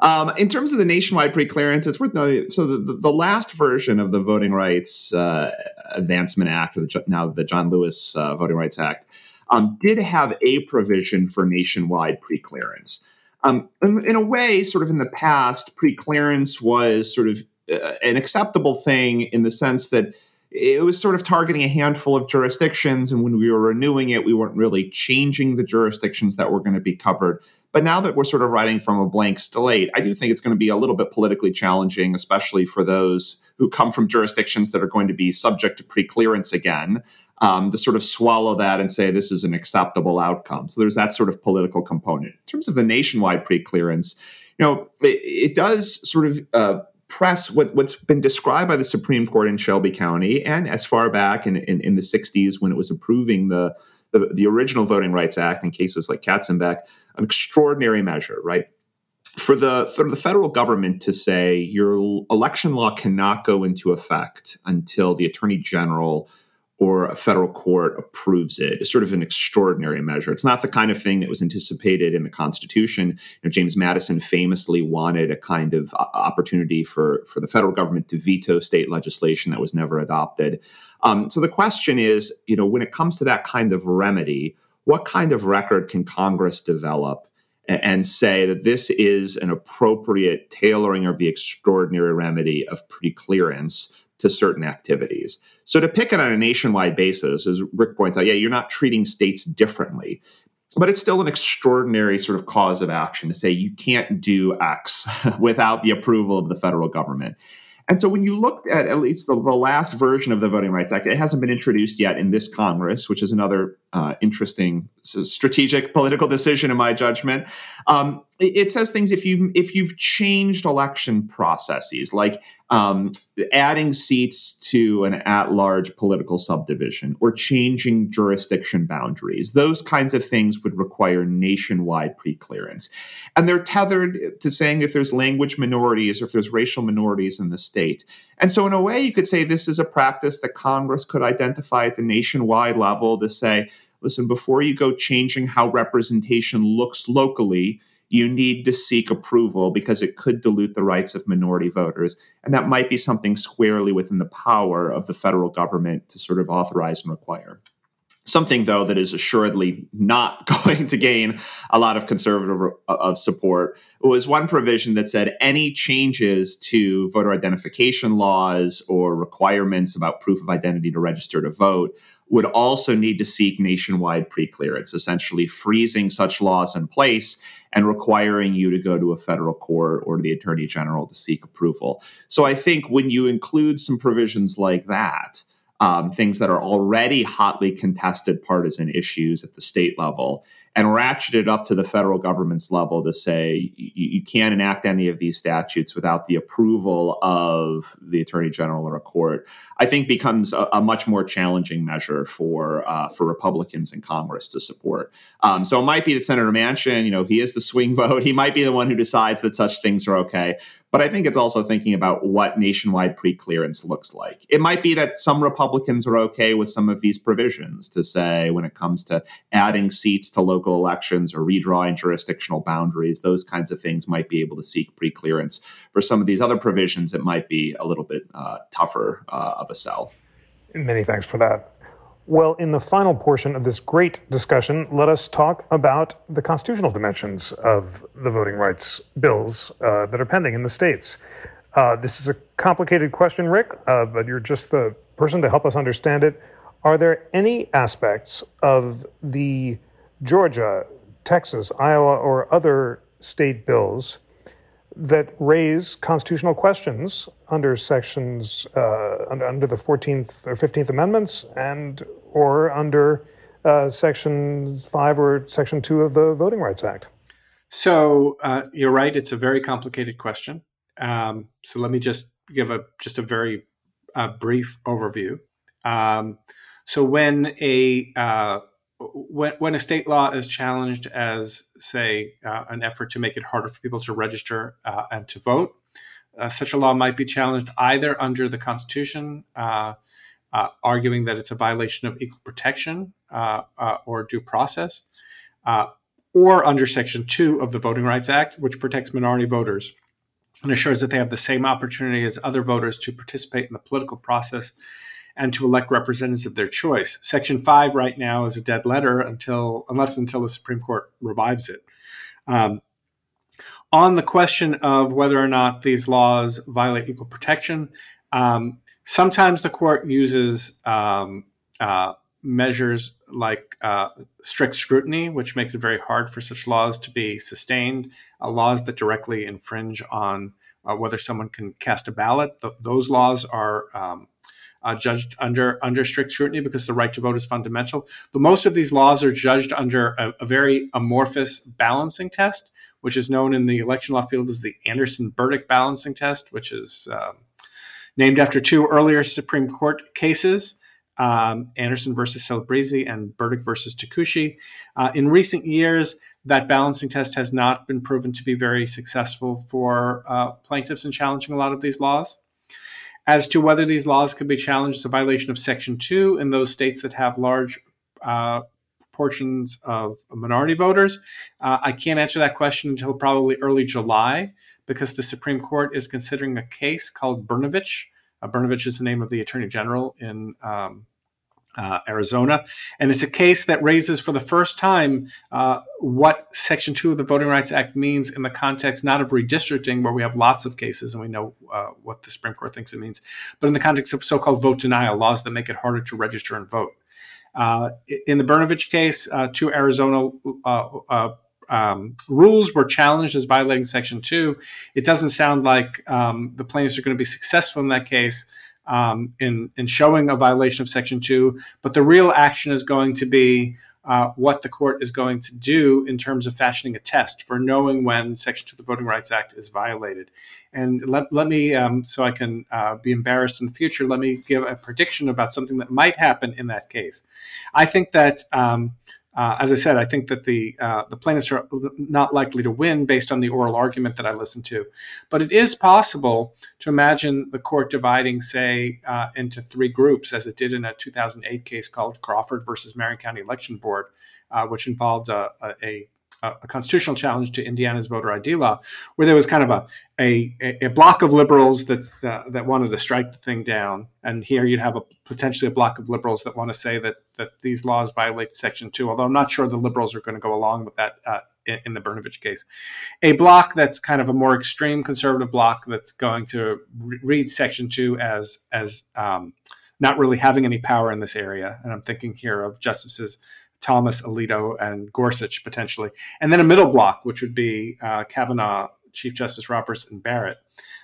Um, in terms of the nationwide preclearance, it's worth noting. So the, the, last version of the Voting Rights uh, Advancement Act, or the, now the John Lewis uh, Voting Rights Act, um, did have a provision for nationwide preclearance. Um, in, in, a way, sort of in the past, preclearance was sort of uh, an acceptable thing in the sense that it was sort of targeting a handful of jurisdictions. And when we were renewing it, we weren't really changing the jurisdictions that were going to be covered. But now that we're sort of writing from a blank slate, I do think it's going to be a little bit politically challenging, especially for those who come from jurisdictions that are going to be subject to preclearance again, um, to sort of swallow that and say this is an acceptable outcome. So there's that sort of political component. In terms of the nationwide preclearance, you know, it, it does sort of uh, press what, what's been described by the Supreme Court in Shelby County and as far back in, in, in the 60s when it was approving the, the, the original Voting Rights Act in cases like Katzenbach, an extraordinary measure, right? For the for the federal government to say your election law cannot go into effect until the attorney general or a federal court approves it. is sort of an extraordinary measure. It's not the kind of thing that was anticipated in the Constitution. You know, James Madison famously wanted a kind of opportunity for, for the federal government to veto state legislation that was never adopted. Um, so the question is, you know, when it comes to that kind of remedy, what kind of record can Congress develop and say that this is an appropriate tailoring of the extraordinary remedy of preclearance to certain activities. So to pick it on a nationwide basis, as Rick points out, yeah, you're not treating states differently. But it's still an extraordinary sort of cause of action to say you can't do X without the approval of the federal government. And so when you look at at least the, the, last version of the Voting Rights Act, it hasn't been introduced yet in this Congress, which is another uh, interesting strategic political decision in my judgment. Um, it, says things if you if you've changed election processes, like um, adding seats to an at large political subdivision or changing jurisdiction boundaries. Those kinds of things would require nationwide preclearance. And they're tethered to saying if there's language minorities or if there's racial minorities in the state. And so, in a way, you could say this is a practice that Congress could identify at the nationwide level to say, listen, before you go changing how representation looks locally, you need to seek approval because it could dilute the rights of minority voters. And that might be something squarely within the power of the federal government to sort of authorize and require. Something, though, that is assuredly not going to gain a lot of conservative uh, of support was one provision that said any changes to voter identification laws or requirements about proof of identity to register to vote would also need to seek nationwide preclearance, essentially freezing such laws in place and requiring you to go to a federal court or the attorney general to seek approval. So I think when you include some provisions like that, um, things that are already hotly contested partisan issues at the state level, and ratchet it up to the federal government's level to say you, you, can't enact any of these statutes without the approval of the attorney general or a court, I think becomes a, a much more challenging measure for uh, for Republicans in Congress to support. Um, so it might be that Senator Manchin, you know, he is the swing vote. He might be the one who decides that such things are okay. But I think it's also thinking about what nationwide preclearance looks like. It might be that some Republicans are okay with some of these provisions to say when it comes to adding seats to local elections or redrawing jurisdictional boundaries, those kinds of things might be able to seek preclearance. For some of these other provisions, it might be a little bit uh, tougher uh, of a sell. Many thanks for that. Well, in the final portion of this great discussion, let us talk about the constitutional dimensions of the voting rights bills uh, that are pending in the states. Uh, this is a complicated question, Rick, uh, but you're just the person to help us understand it. Are there any aspects of the Georgia, Texas, Iowa, or other state bills that raise constitutional questions under sections uh, under, under, the 14th or 15th amendments and or under uh, section 5 or section 2 of the voting rights act. So uh, you're right it's a very complicated question. Um, so let me just give a just a very uh, brief overview. Um, so when a uh, when, when a state law is challenged as, say, uh, an effort to make it harder for people to register uh, and to vote, uh, such a law might be challenged either under the Constitution, uh, uh, arguing that it's a violation of equal protection uh, or due process, or under Section 2 of the Voting Rights Act, which protects minority voters and assures that they have the same opportunity as other voters to participate in the political process and to elect representatives of their choice. Section 5 right now is a dead letter until unless until the Supreme Court revives it. Um, on the question of whether or not these laws violate equal protection, um, sometimes the court uses um, uh, measures like uh, strict scrutiny, which makes it very hard for such laws to be sustained. Uh, laws that directly infringe on uh, whether someone can cast a ballot, th- those laws are um, uh, judged under under strict scrutiny because the right to vote is fundamental. But most of these laws are judged under a, a very amorphous balancing test, which is known in the election law field as the Anderson-Burdick balancing test, which is um, named after two earlier Supreme Court cases. Um, Anderson versus Celebrezze and Burdick versus Takushi. Uh, in recent years, that balancing test has not been proven to be very successful for uh, plaintiffs in challenging a lot of these laws. As to whether these laws can be challenged as a violation of Section 2 in those states that have large uh, portions of minority voters, uh, I can't answer that question until probably early July because the Supreme Court is considering a case called Brnovich. Uh, Brnovich is the name of the Attorney General in um, uh, Arizona. And it's a case that raises for the first time uh, what Section 2 of the Voting Rights Act means in the context not of redistricting, where we have lots of cases and we know uh, what the Supreme Court thinks it means, but in the context of so called vote denial, laws that make it harder to register and vote. Uh, in the Brnovich case, uh, two Arizona uh, um, rules were challenged as violating Section 2. It doesn't sound like um, the plaintiffs are going to be successful in that case um, in, in showing a violation of Section 2, but the real action is going to be uh, what the court is going to do in terms of fashioning a test for knowing when Section 2 of the Voting Rights Act is violated. And let, let me, um, so I can uh, be embarrassed in the future, let me give a prediction about something that might happen in that case. I think that um, uh, as I said, I think that the uh, the plaintiffs are not likely to win based on the oral argument that I listened to, but it is possible to imagine the court dividing, say, uh, into three groups, as it did in a 2008 case called Crawford versus Marion County Election Board, uh, which involved a, a, a, constitutional challenge to Indiana's voter ID law, where there was kind of a a, a block of liberals that uh, that wanted to strike the thing down, and here you'd have a potentially a block of liberals that want to say that that these laws violate Section Two. Although I'm not sure the liberals are going to go along with that uh, in, the Brnovich case. A block that's kind of a more extreme conservative block that's going to re- read Section Two as as um, not really having any power in this area, and I'm thinking here of justices Thomas, Alito, and Gorsuch potentially, and then a middle block, which would be uh, Kavanaugh, Chief Justice Roberts, and Barrett.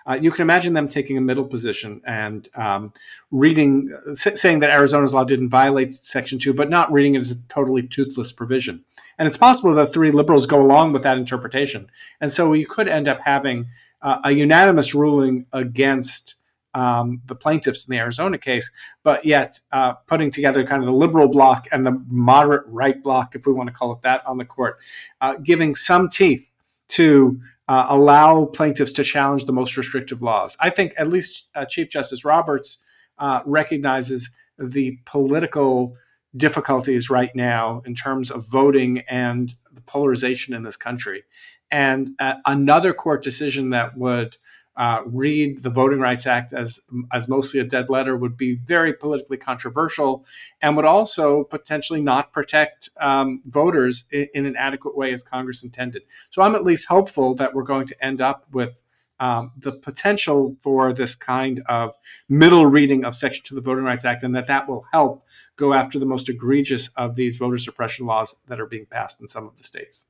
Uh, you can imagine them taking a middle position and um, reading, uh, saying that Arizona's law didn't violate Section 2, but not reading it as a totally toothless provision. And it's possible that three liberals go along with that interpretation. And so you could end up having uh, a unanimous ruling against um, the plaintiffs in the Arizona case, but yet uh, putting together kind of the liberal block and the moderate right block, if we want to call it that, on the court, uh, giving some teeth to uh, allow plaintiffs to challenge the most restrictive laws. I think at least uh, Chief Justice Roberts uh, recognizes the political difficulties right now in terms of voting and the polarization in this country. And uh, another court decision that would uh, read the Voting Rights Act as as mostly a dead letter would be very politically controversial, and would also potentially not protect um, voters in, in, an adequate way as Congress intended. So I'm at least hopeful that we're going to end up with. Um, the potential for this kind of middle reading of Section to the Voting Rights Act, and that that will help go after the most egregious of these voter suppression laws that are being passed in some of the states.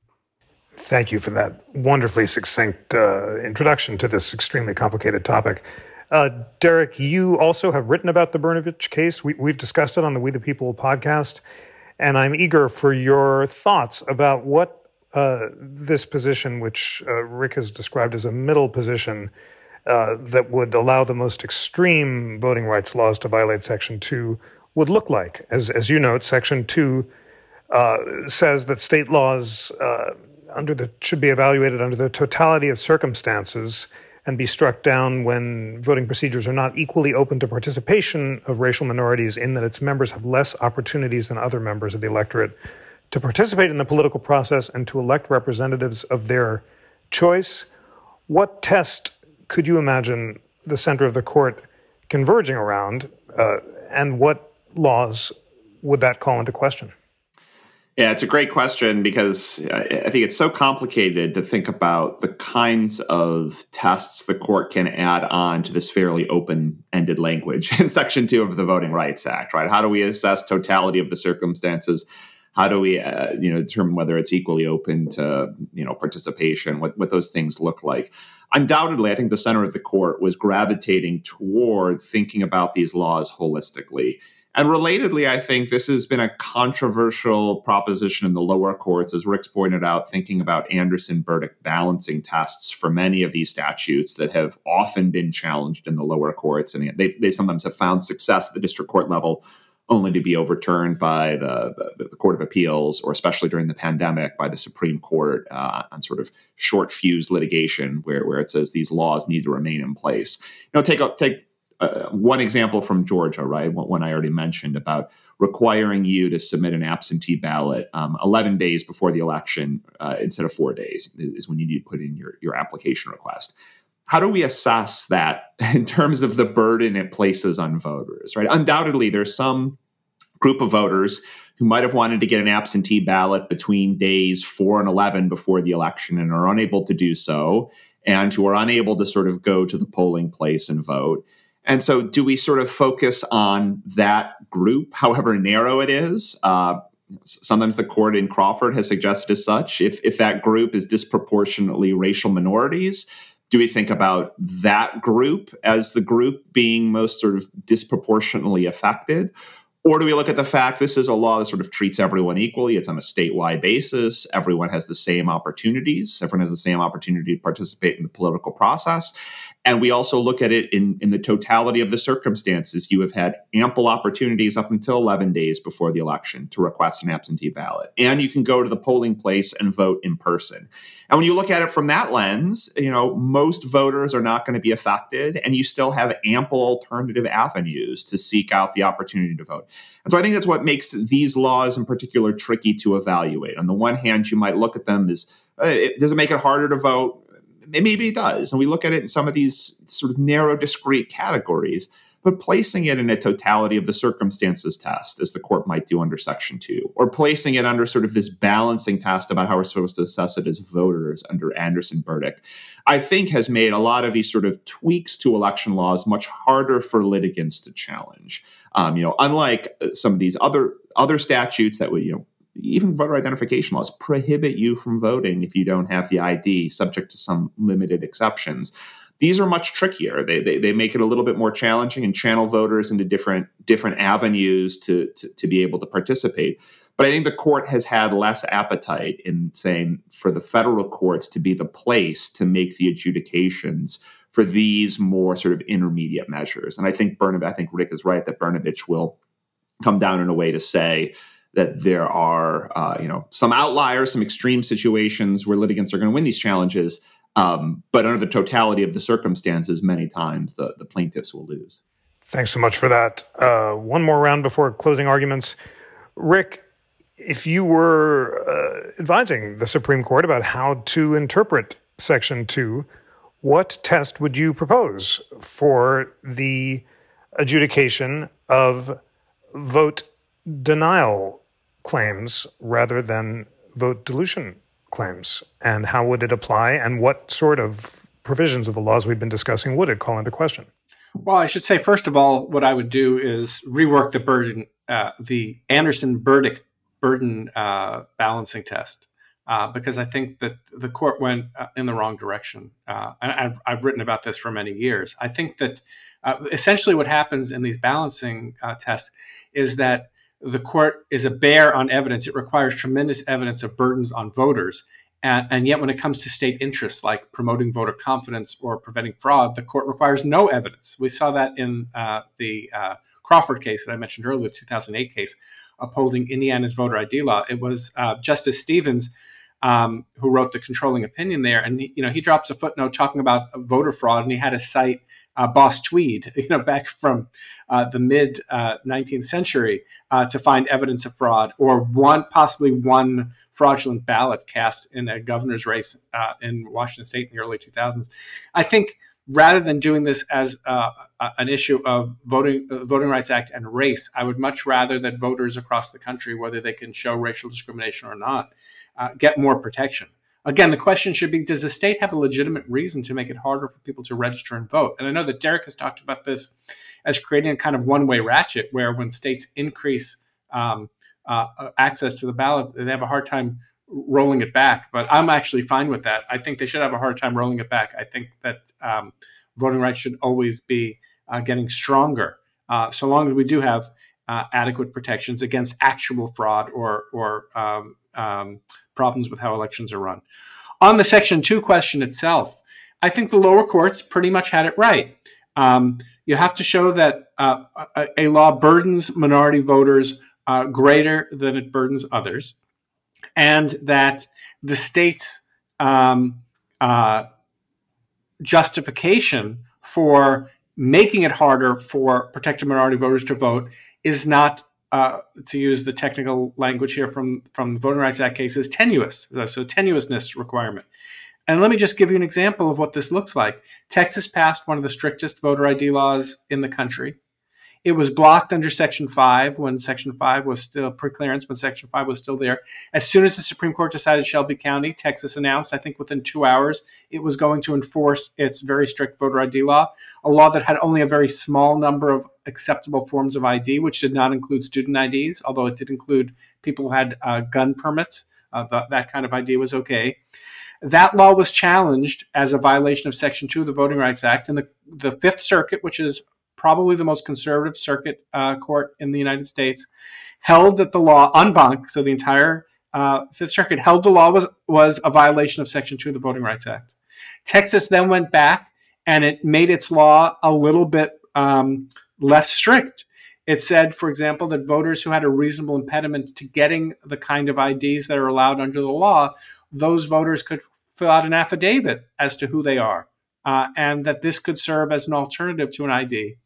Thank you for that wonderfully succinct uh, introduction to this extremely complicated topic. Uh, Derek, you also have written about the Brnovich case. We, have discussed it on the We the People podcast, and I'm eager for your thoughts about what uh, this position, which uh, Rick has described as a middle position, uh, that would allow the most extreme voting rights laws to violate Section 2 would look like. As, as you note, Section 2 uh, says that state laws uh, under the should be evaluated under the totality of circumstances and be struck down when voting procedures are not equally open to participation of racial minorities in that its members have less opportunities than other members of the electorate to participate in the political process and to elect representatives of their choice. What test could you imagine the center of the court converging around, uh, and what laws would that call into question? Yeah, it's a great question because I think it's so complicated to think about the kinds of tests the court can add on to this fairly open ended language in Section 2 of the Voting Rights Act, right? How do we assess totality of the circumstances? How do we, uh, you know, determine whether it's equally open to, you know, participation? What what those things look like? Undoubtedly, I think the center of the court was gravitating toward thinking about these laws holistically and relatedly, I think this has been a controversial proposition in the lower courts, as Rick's pointed out, thinking about Anderson Burdick balancing tests for many of these statutes that have often been challenged in the lower courts. And they, sometimes have found success at the district court level only to be overturned by the, the, the, Court of Appeals, or especially during the pandemic by the Supreme Court uh, on sort of short fuse litigation, where, where it says these laws need to remain in place. You know, take take uh, one example from Georgia, right? One I already mentioned about requiring you to submit an absentee ballot um, 11 days before the election uh, instead of four days is when you need to put in your, your application request. How do we assess that in terms of the burden it places on voters, right? Undoubtedly, there's some group of voters who might have wanted to get an absentee ballot between days four and 11 before the election and are unable to do so, and who are unable to sort of go to the polling place and vote. And so, do we sort of focus on that group, however narrow it is? Uh, sometimes the court in Crawford has suggested as such. If if that group is disproportionately racial minorities, do we think about that group as the group being most sort of disproportionately affected? Or do we look at the fact this is a law that sort of treats everyone equally? It's on a statewide basis. Everyone has the same opportunities. Everyone has the same opportunity to participate in the political process. And we also look at it in, in the totality of the circumstances. You have had ample opportunities up until 11 days before the election to request an absentee ballot. And you can go to the polling place and vote in person. And when you look at it from that lens, you know, most voters are not going to be affected, and you still have ample alternative avenues to seek out the opportunity to vote. And so I think that's what makes these laws in particular tricky to evaluate. On the one hand, you might look at them as uh, it, does it make it harder to vote? Maybe it does. And we look at it in some of these sort of narrow, discrete categories, but placing it in a totality of the circumstances test, as the court might do under Section 2, or placing it under sort of this balancing test about how we're supposed to assess it as voters under Anderson Burdick, I think has made a lot of these sort of tweaks to election laws much harder for litigants to challenge. Um, you know, unlike uh, some of these other other statutes that would, you know, even voter identification laws prohibit you from voting if you don't have the ID, subject to some limited exceptions. These are much trickier. They, they, they make it a little bit more challenging and channel voters into different different avenues to, to, to be able to participate. But I think the court has had less appetite in saying for the federal courts to be the place to make the adjudications for these more sort of intermediate measures. And I think Brnovich, I think Rick is right that Brnovich will come down in a way to say that there are uh, you know some outliers, some extreme situations where litigants are going to win these challenges, um, but under the totality of the circumstances, many times the, the plaintiffs will lose. Thanks so much for that. Uh, one more round before closing arguments, Rick. If you were uh, advising the Supreme Court about how to interpret Section Two, what test would you propose for the adjudication of vote denial claims rather than vote dilution claims? And how would it apply? And what sort of provisions of the laws we've been discussing would it call into question? Well, I should say first of all, what I would do is rework the burden, uh, the Anderson Burdick burden uh, balancing test, uh, because I think that the court went uh, in the wrong direction. Uh, and I've, I've, written about this for many years. I think that uh, essentially what happens in these balancing tests is that the court is a bear on evidence. It requires tremendous evidence of burdens on voters. And, and, yet, when it comes to state interests like promoting voter confidence or preventing fraud, the court requires no evidence. We saw that in uh, the uh, Crawford case that I mentioned earlier, the 2008 case. upholding Indiana's voter ID law. It was uh, Justice Stevens um, who wrote the controlling opinion there, and you know he drops a footnote talking about voter fraud, and he had a cite uh, Boss Tweed, you know, back from uh, the mid uh, 19th century uh, to find evidence of fraud, or one possibly one fraudulent ballot cast in a governor's race uh, in Washington State in the early 2000s. I think rather than doing this as uh, an issue of voting uh, voting rights act and race i would much rather that voters across the country whether they can show racial discrimination or not uh, get more protection again the question should be does the state have a legitimate reason to make it harder for people to register and vote and i know that derek has talked about this as creating a kind of one-way ratchet where when states increase um, uh, access to the ballot they have a hard time rolling it back. But I'm actually fine with that. I think they should have a hard time rolling it back. I think that um, voting rights should always be uh, getting stronger, uh, so long as we do have uh, adequate protections against actual fraud or or um, um, problems with how elections are run. On the Section Two question itself, I think the lower courts pretty much had it right. Um, you have to show that uh, a, a, law burdens minority voters uh, greater than it burdens others and that the state's um, uh, justification for making it harder for protected minority voters to vote is not, uh, to use the technical language here from from the Voting Rights Act cases, tenuous. So tenuousness requirement. And let me just give you an example of what this looks like. Texas passed one of the strictest voter ID laws in the country. It was blocked under Section 5 when Section 5 was still preclearance, when Section 5 was still there. As soon as the Supreme Court decided Shelby County, Texas announced, I think within two hours, it was going to enforce its very strict voter ID law, a law that had only a very small number of acceptable forms of ID, which did not include student IDs, although it did include people who had uh, gun permits. Uh, th- that kind of ID was okay. That law was challenged as a violation of Section 2 of the Voting Rights Act, and the, the Fifth Circuit, which is probably the most conservative circuit uh, court in the United States, held that the law en banc, so the entire uh, Fifth Circuit held the law was was a violation of Section Two of the Voting Rights Act. Texas then went back and it made its law a little bit um, less strict. It said, for example, that voters who had a reasonable impediment to getting the kind of IDs that are allowed under the law, those voters could fill out an affidavit as to who they are, uh, and that this could serve as an alternative to an ID.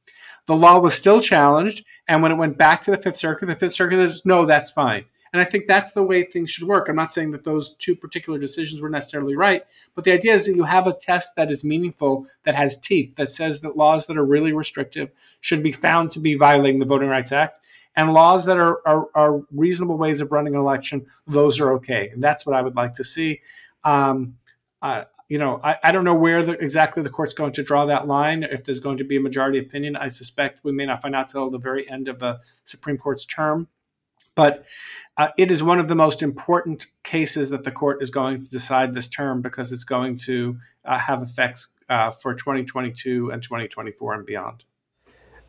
The law was still challenged, and when it went back to the Fifth Circuit, the Fifth Circuit says, no, that's fine. And I think that's the way things should work. I'm not saying that those two particular decisions were necessarily right, but the idea is that you have a test that is meaningful, that has teeth, that says that laws that are really restrictive should be found to be violating the Voting Rights Act, and laws that are, are, are reasonable ways of running an election, those are okay. And that's what I would like to see. Um, uh, you know, I, I don't know where the, exactly the court's going to draw that line. If there's going to be a majority opinion, I suspect we may not find out till the very end of the Supreme Court's term. But uh, it is one of the most important cases that the court is going to decide this term because it's going to uh, have effects uh, for 2022 and 2024 and beyond.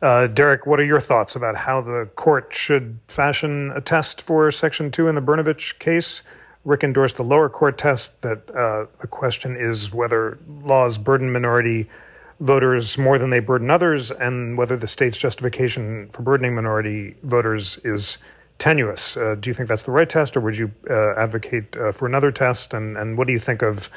Uh, Derek, what are your thoughts about how the court should fashion a test for Section 2 in the Brnovich case? Rick endorsed the lower court test that uh, the question is whether laws burden minority voters more than they burden others, and whether the state's justification for burdening minority voters is tenuous. Uh, do you think that's the right test, or would you uh, advocate uh, for another test? And, and what do you think of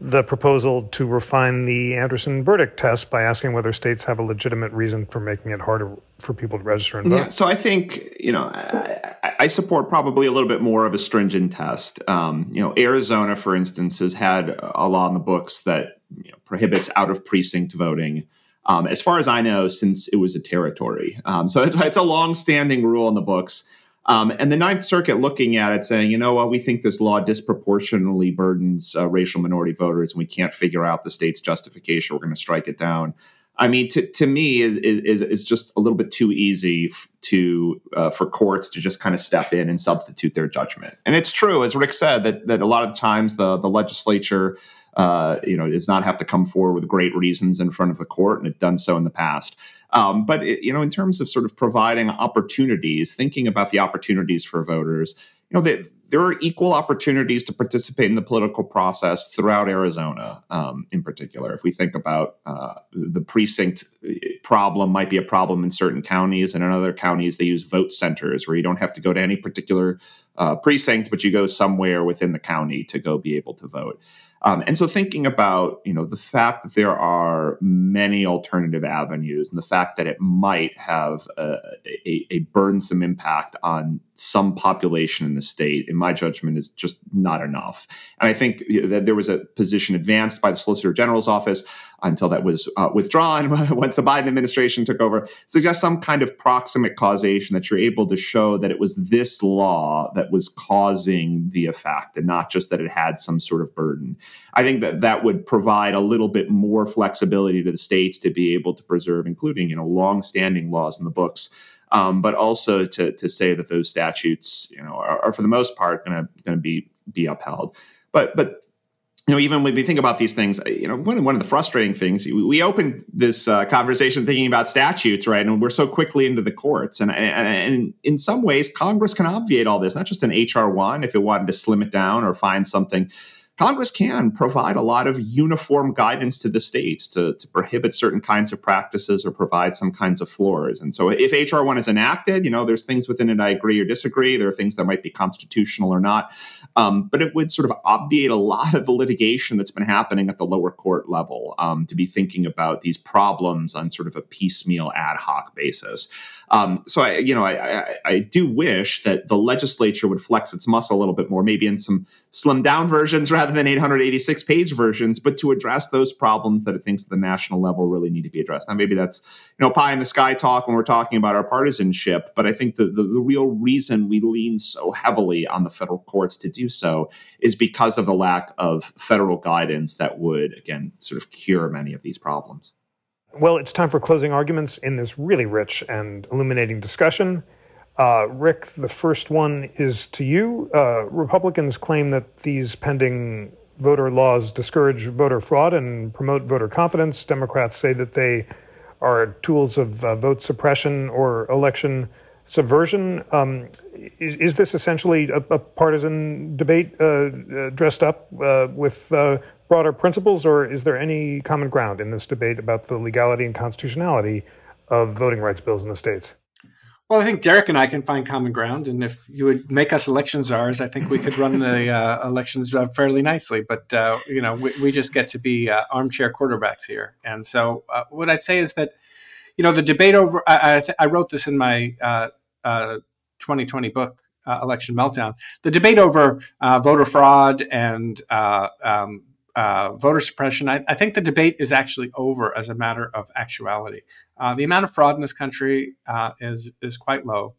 the proposal to refine the Anderson Burdick test by asking whether states have a legitimate reason for making it harder for people to register and vote. Yeah, so I think you know I, I, support probably a little bit more of a stringent test. Um, you know, Arizona, for instance, has had a law in the books that you know, prohibits out of precinct voting. Um, as far as I know, since it was a territory, um, so it's it's a long-standing rule in the books. Um, and the Ninth Circuit looking at it saying, you know what, we think this law disproportionately burdens uh, racial minority voters and we can't figure out the state's justification. We're going to strike it down. I mean, to, to me, is, is, is just a little bit too easy to uh, for courts to just kind of step in and substitute their judgment. And it's true, as Rick said, that that a lot of times the the legislature, uh, you know, does not have to come forward with great reasons in front of the court, and it's done so in the past. Um, but it, you know, in terms of sort of providing opportunities, thinking about the opportunities for voters, you know, there are equal opportunities to participate in the political process throughout Arizona, um, in particular. If we think about uh, the precinct uh, problem, might be a problem in certain counties, and in other counties they use vote centers where you don't have to go to any particular uh, precinct, but you go somewhere within the county to go be able to vote. Um, and so thinking about, you know, the fact that there are many alternative avenues and the fact that it might have a, a, a, burdensome impact on some population in the state, in my judgment, is just not enough. And I think that there was a position advanced by the Solicitor General's office until that was uh, withdrawn once the Biden administration took over, suggests some kind of proximate causation that you're able to show that it was this law that was causing the effect and not just that it had some sort of burden. I think that that would provide a little bit more flexibility to the states to be able to preserve, including you know long-standing laws in the books. Um, but also to, to say that those statutes, you know, are, are for the most part going to be be upheld. But but you know, even when we think about these things, you know, one, one of the frustrating things, we opened this uh, conversation thinking about statutes, right? And we're so quickly into the courts. And, and, and, in some ways, Congress can obviate all this, not just an HR 1 if it wanted to slim it down or find something Congress can provide a lot of uniform guidance to the states to, to prohibit certain kinds of practices or provide some kinds of floors. And so if HR 1 is enacted, you know, there's things within it I agree or disagree. There are things that might be constitutional or not. Um, but it would sort of obviate a lot of the litigation that's been happening at the lower court level um, to be thinking about these problems on sort of a piecemeal ad hoc basis. Um, so I, you know, I, I, I, do wish that the legislature would flex its muscle a little bit more, maybe in some slimmed down versions rather than 886 page versions, but to address those problems that it thinks at the national level really need to be addressed. Now, maybe that's you know pie in the sky talk when we're talking about our partisanship, but I think the, the, the real reason we lean so heavily on the federal courts to do so is because of the lack of federal guidance that would again sort of cure many of these problems. Well, it's time for closing arguments in this really rich and illuminating discussion. Uh, Rick, the first one is to you. Uh, Republicans claim that these pending voter laws discourage voter fraud and promote voter confidence. Democrats say that they are tools of uh, vote suppression or election subversion. Um, is, is, this essentially a, a partisan debate uh, uh, dressed up uh, with broader principles, or is there any common ground in this debate about the legality and constitutionality of voting rights bills in the states? Well, I think Derek and I can find common ground, and if you would make us election czars, I think we could run the uh, elections uh, fairly nicely. But uh, you know, we, we, just get to be uh, armchair quarterbacks here. And so, uh, what I'd say is that, you know, the debate over. I, I, I wrote this in my 2020 uh, book, Election Meltdown. The debate over voter fraud and um, uh, voter suppression, I, I, think the debate is actually over as a matter of actuality. Uh, the amount of fraud in this country uh, is is quite low.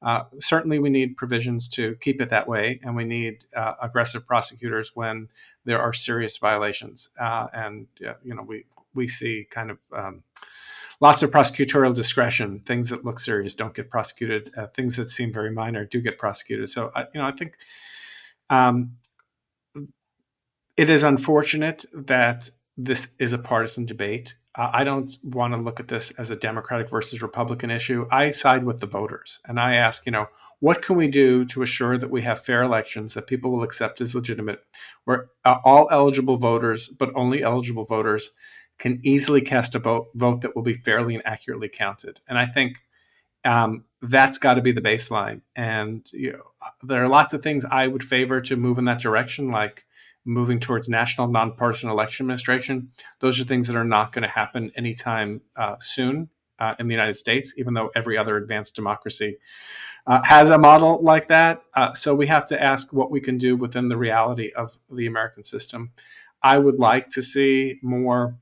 Uh, certainly, we need provisions to keep it that way, and we need uh, aggressive prosecutors when there are serious violations. Uh, and you know, we we see kind of um, lots of prosecutorial discretion. Things that look serious don't get prosecuted. things that seem very minor do get prosecuted. So, you know, I think. Um, it is unfortunate that this is a partisan debate. Uh, I don't want to look at this as a Democratic versus Republican issue. I side with the voters and I ask, you know, what can we do to assure that we have fair elections that people will accept as legitimate, where uh, all eligible voters, but only eligible voters, can easily cast a vote, vote that will be fairly and accurately counted? And I think um, that's got to be the baseline. And you know, there are lots of things I would favor to move in that direction, like moving towards national nonpartisan election administration. Those are things that are not going to happen anytime uh, soon uh, in the United States, even though every other advanced democracy uh, has a model like that. Uh, so we have to ask what we can do within the reality of the American system. I would like to see more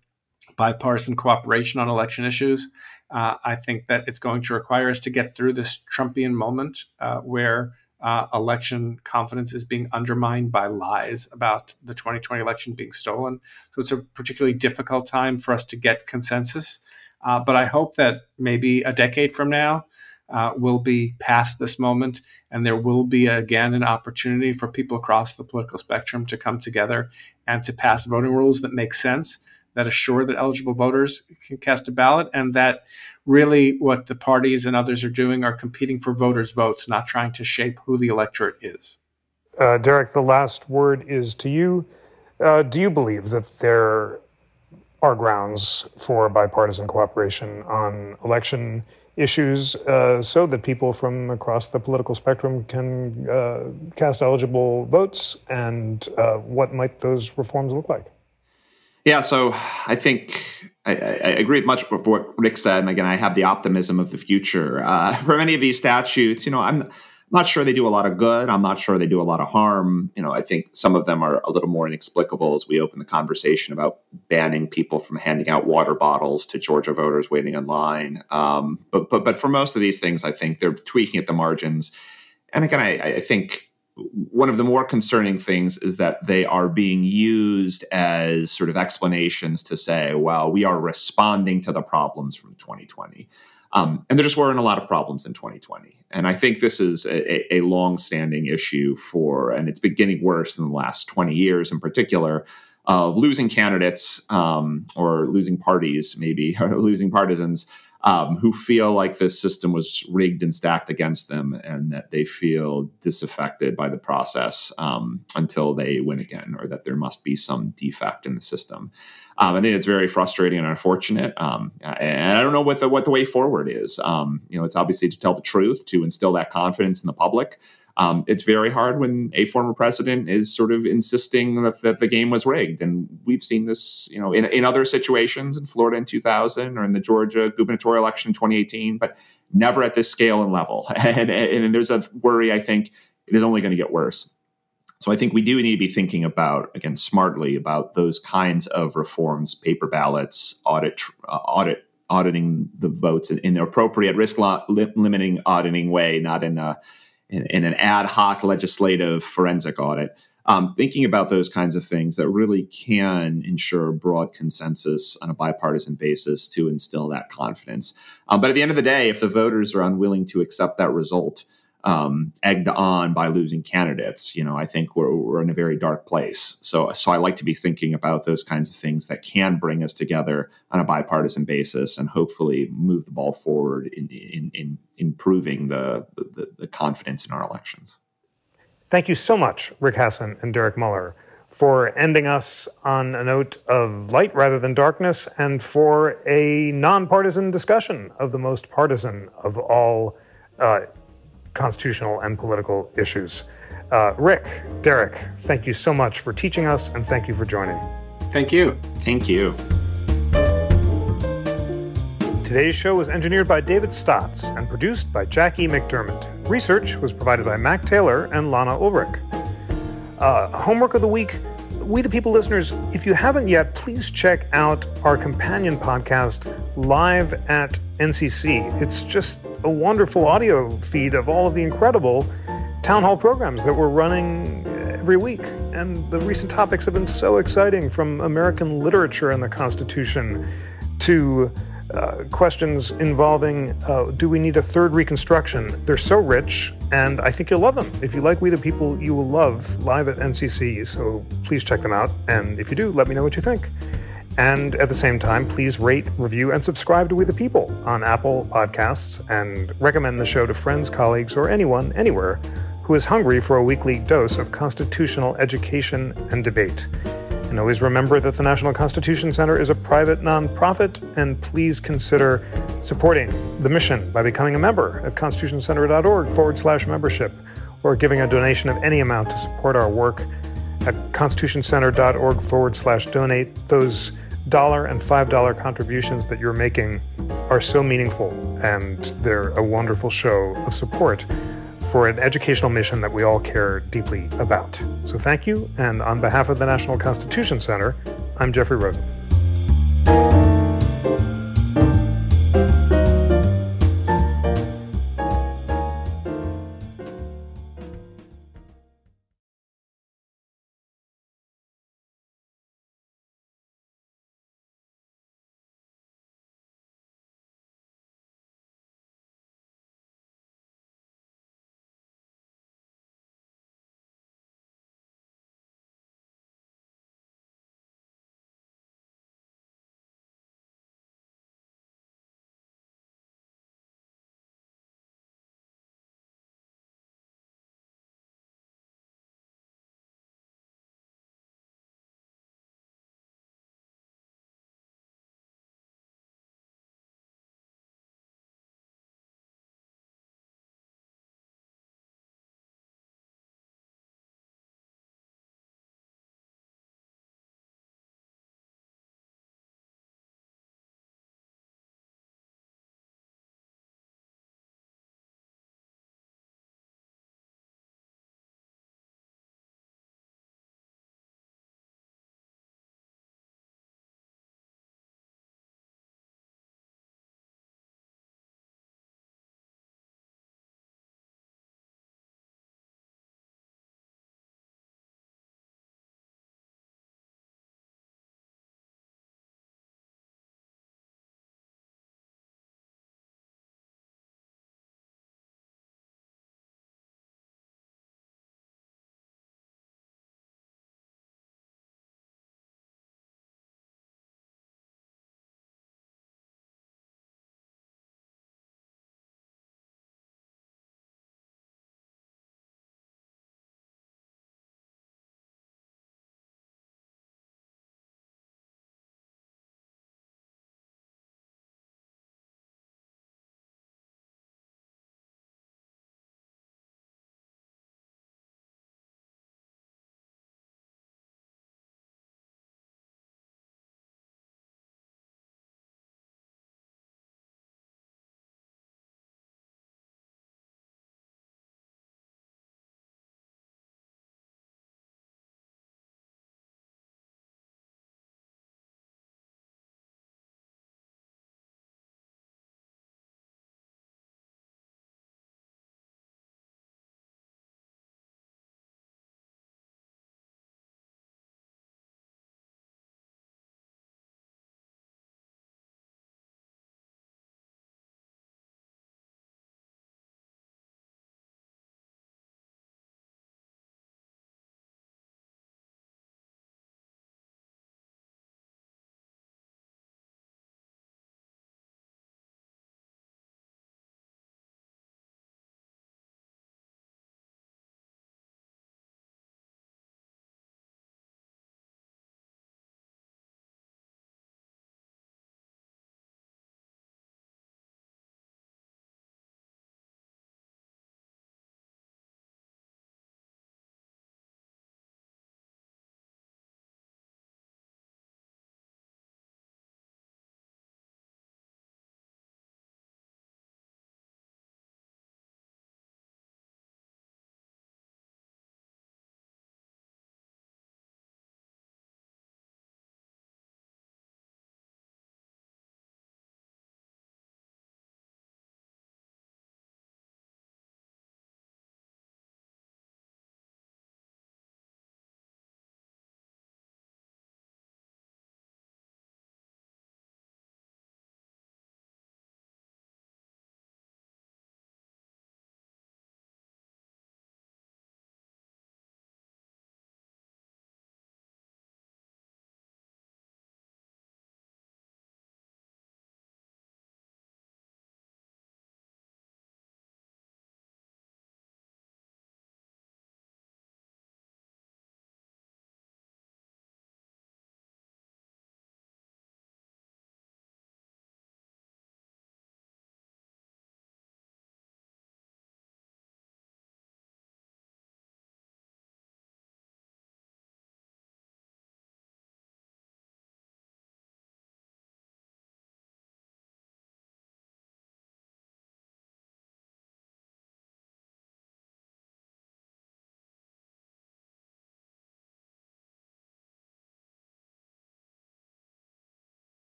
bipartisan cooperation on election issues. Uh, I think that it's going to require us to get through this Trumpian moment uh, where uh, election confidence is being undermined by lies about the 2020 election being stolen. So it's a particularly difficult time for us to get consensus. Uh, but I hope that maybe a decade from now, uh, we'll be past this moment and there will be again an opportunity for people across the political spectrum to come together and to pass voting rules that make sense that assure that eligible voters can cast a ballot and that really what the parties and others are doing are competing for voters' votes, not trying to shape who the electorate is. Uh, Derek, the last word is to you. Uh, do you believe that there are grounds for bipartisan cooperation on election issues uh, so that people from across the political spectrum can uh, cast eligible votes? And uh, what might those reforms look like? Yeah, so I think I, I, agree with much of what Rick said. And again, I have the optimism of the future. Uh, for many of these statutes, you know, I'm not sure they do a lot of good. I'm not sure they do a lot of harm. You know, I think some of them are a little more inexplicable as we open the conversation about banning people from handing out water bottles to Georgia voters waiting in line. Um, but but but for most of these things, I think they're tweaking at the margins. And again, I, I think one of the more concerning things is that they are being used as sort of explanations to say, well, we are responding to the problems from 2020. Um, and there just weren't a lot of problems in 2020. And I think this is a, a long-standing issue for, and it's been getting worse in the last 20 years in particular, of losing candidates um, or losing parties, maybe, or losing partisans um, who feel like this system was rigged and stacked against them and that they feel disaffected by the process um, until they win again or that there must be some defect in the system. Um, I think it's very frustrating and unfortunate. Um, and I don't know what the, what the way forward is. Um, you know, it's obviously to tell the truth, to instill that confidence in the public. Um, it's very hard when a former president is sort of insisting that, that, the game was rigged. And we've seen this, you know, in, in other situations in Florida in 2000 or in the Georgia gubernatorial election in 2018, but never at this scale and level. and, and, and there's a worry, I think, it is only going to get worse. So I think we do need to be thinking about, again, smartly about those kinds of reforms, paper ballots, audit, uh, audit, auditing the votes in, in the appropriate risk lo- limiting auditing way, not in a in, in an ad hoc legislative forensic audit. Um, thinking about those kinds of things that really can ensure broad consensus on a bipartisan basis to instill that confidence. Um, but at the end of the day, if the voters are unwilling to accept that result, um, egged on by losing candidates, you know, I think we're, we're in a very dark place. So, so I like to be thinking about those kinds of things that can bring us together on a bipartisan basis and hopefully move the ball forward in, in, in improving the, the, the confidence in our elections. Thank you so much, Rick Hasen and Derek Muller, for ending us on a note of light rather than darkness and for a nonpartisan discussion of the most partisan of all uh, constitutional and political issues. Uh, Rick, Derek, thank you so much for teaching us and thank you for joining. Thank you. Thank you. Today's show was engineered by David Stotts and produced by Jackie McDermott. Research was provided by Mac Taylor and Lana Ulrich. Uh, homework of the week we the people listeners, if you haven't yet, please check out our companion podcast live at NCC. It's just a wonderful audio feed of all of the incredible town hall programs that we're running every week. And the recent topics have been so exciting from American literature and the Constitution to uh, questions involving uh, do we need a third reconstruction? They're so rich, and I think you'll love them. If you like We the People, you will love live at NCC. So please check them out. And if you do, let me know what you think. And at the same time, please rate, review, and subscribe to We the People on Apple Podcasts and recommend the show to friends, colleagues, or anyone, anywhere who is hungry for a weekly dose of constitutional education and debate. And always remember that the National Constitution Center is a private nonprofit, and please consider supporting the mission by becoming a member at constitutioncenter.org forward slash membership or giving a donation of any amount to support our work at constitutioncenter.org forward slash donate. Those dollar and five dollar contributions that you're making are so meaningful and they're a wonderful show of support for an educational mission that we all care deeply about. So thank you, and on behalf of the National Constitution Center, I'm Jeffrey Rosen.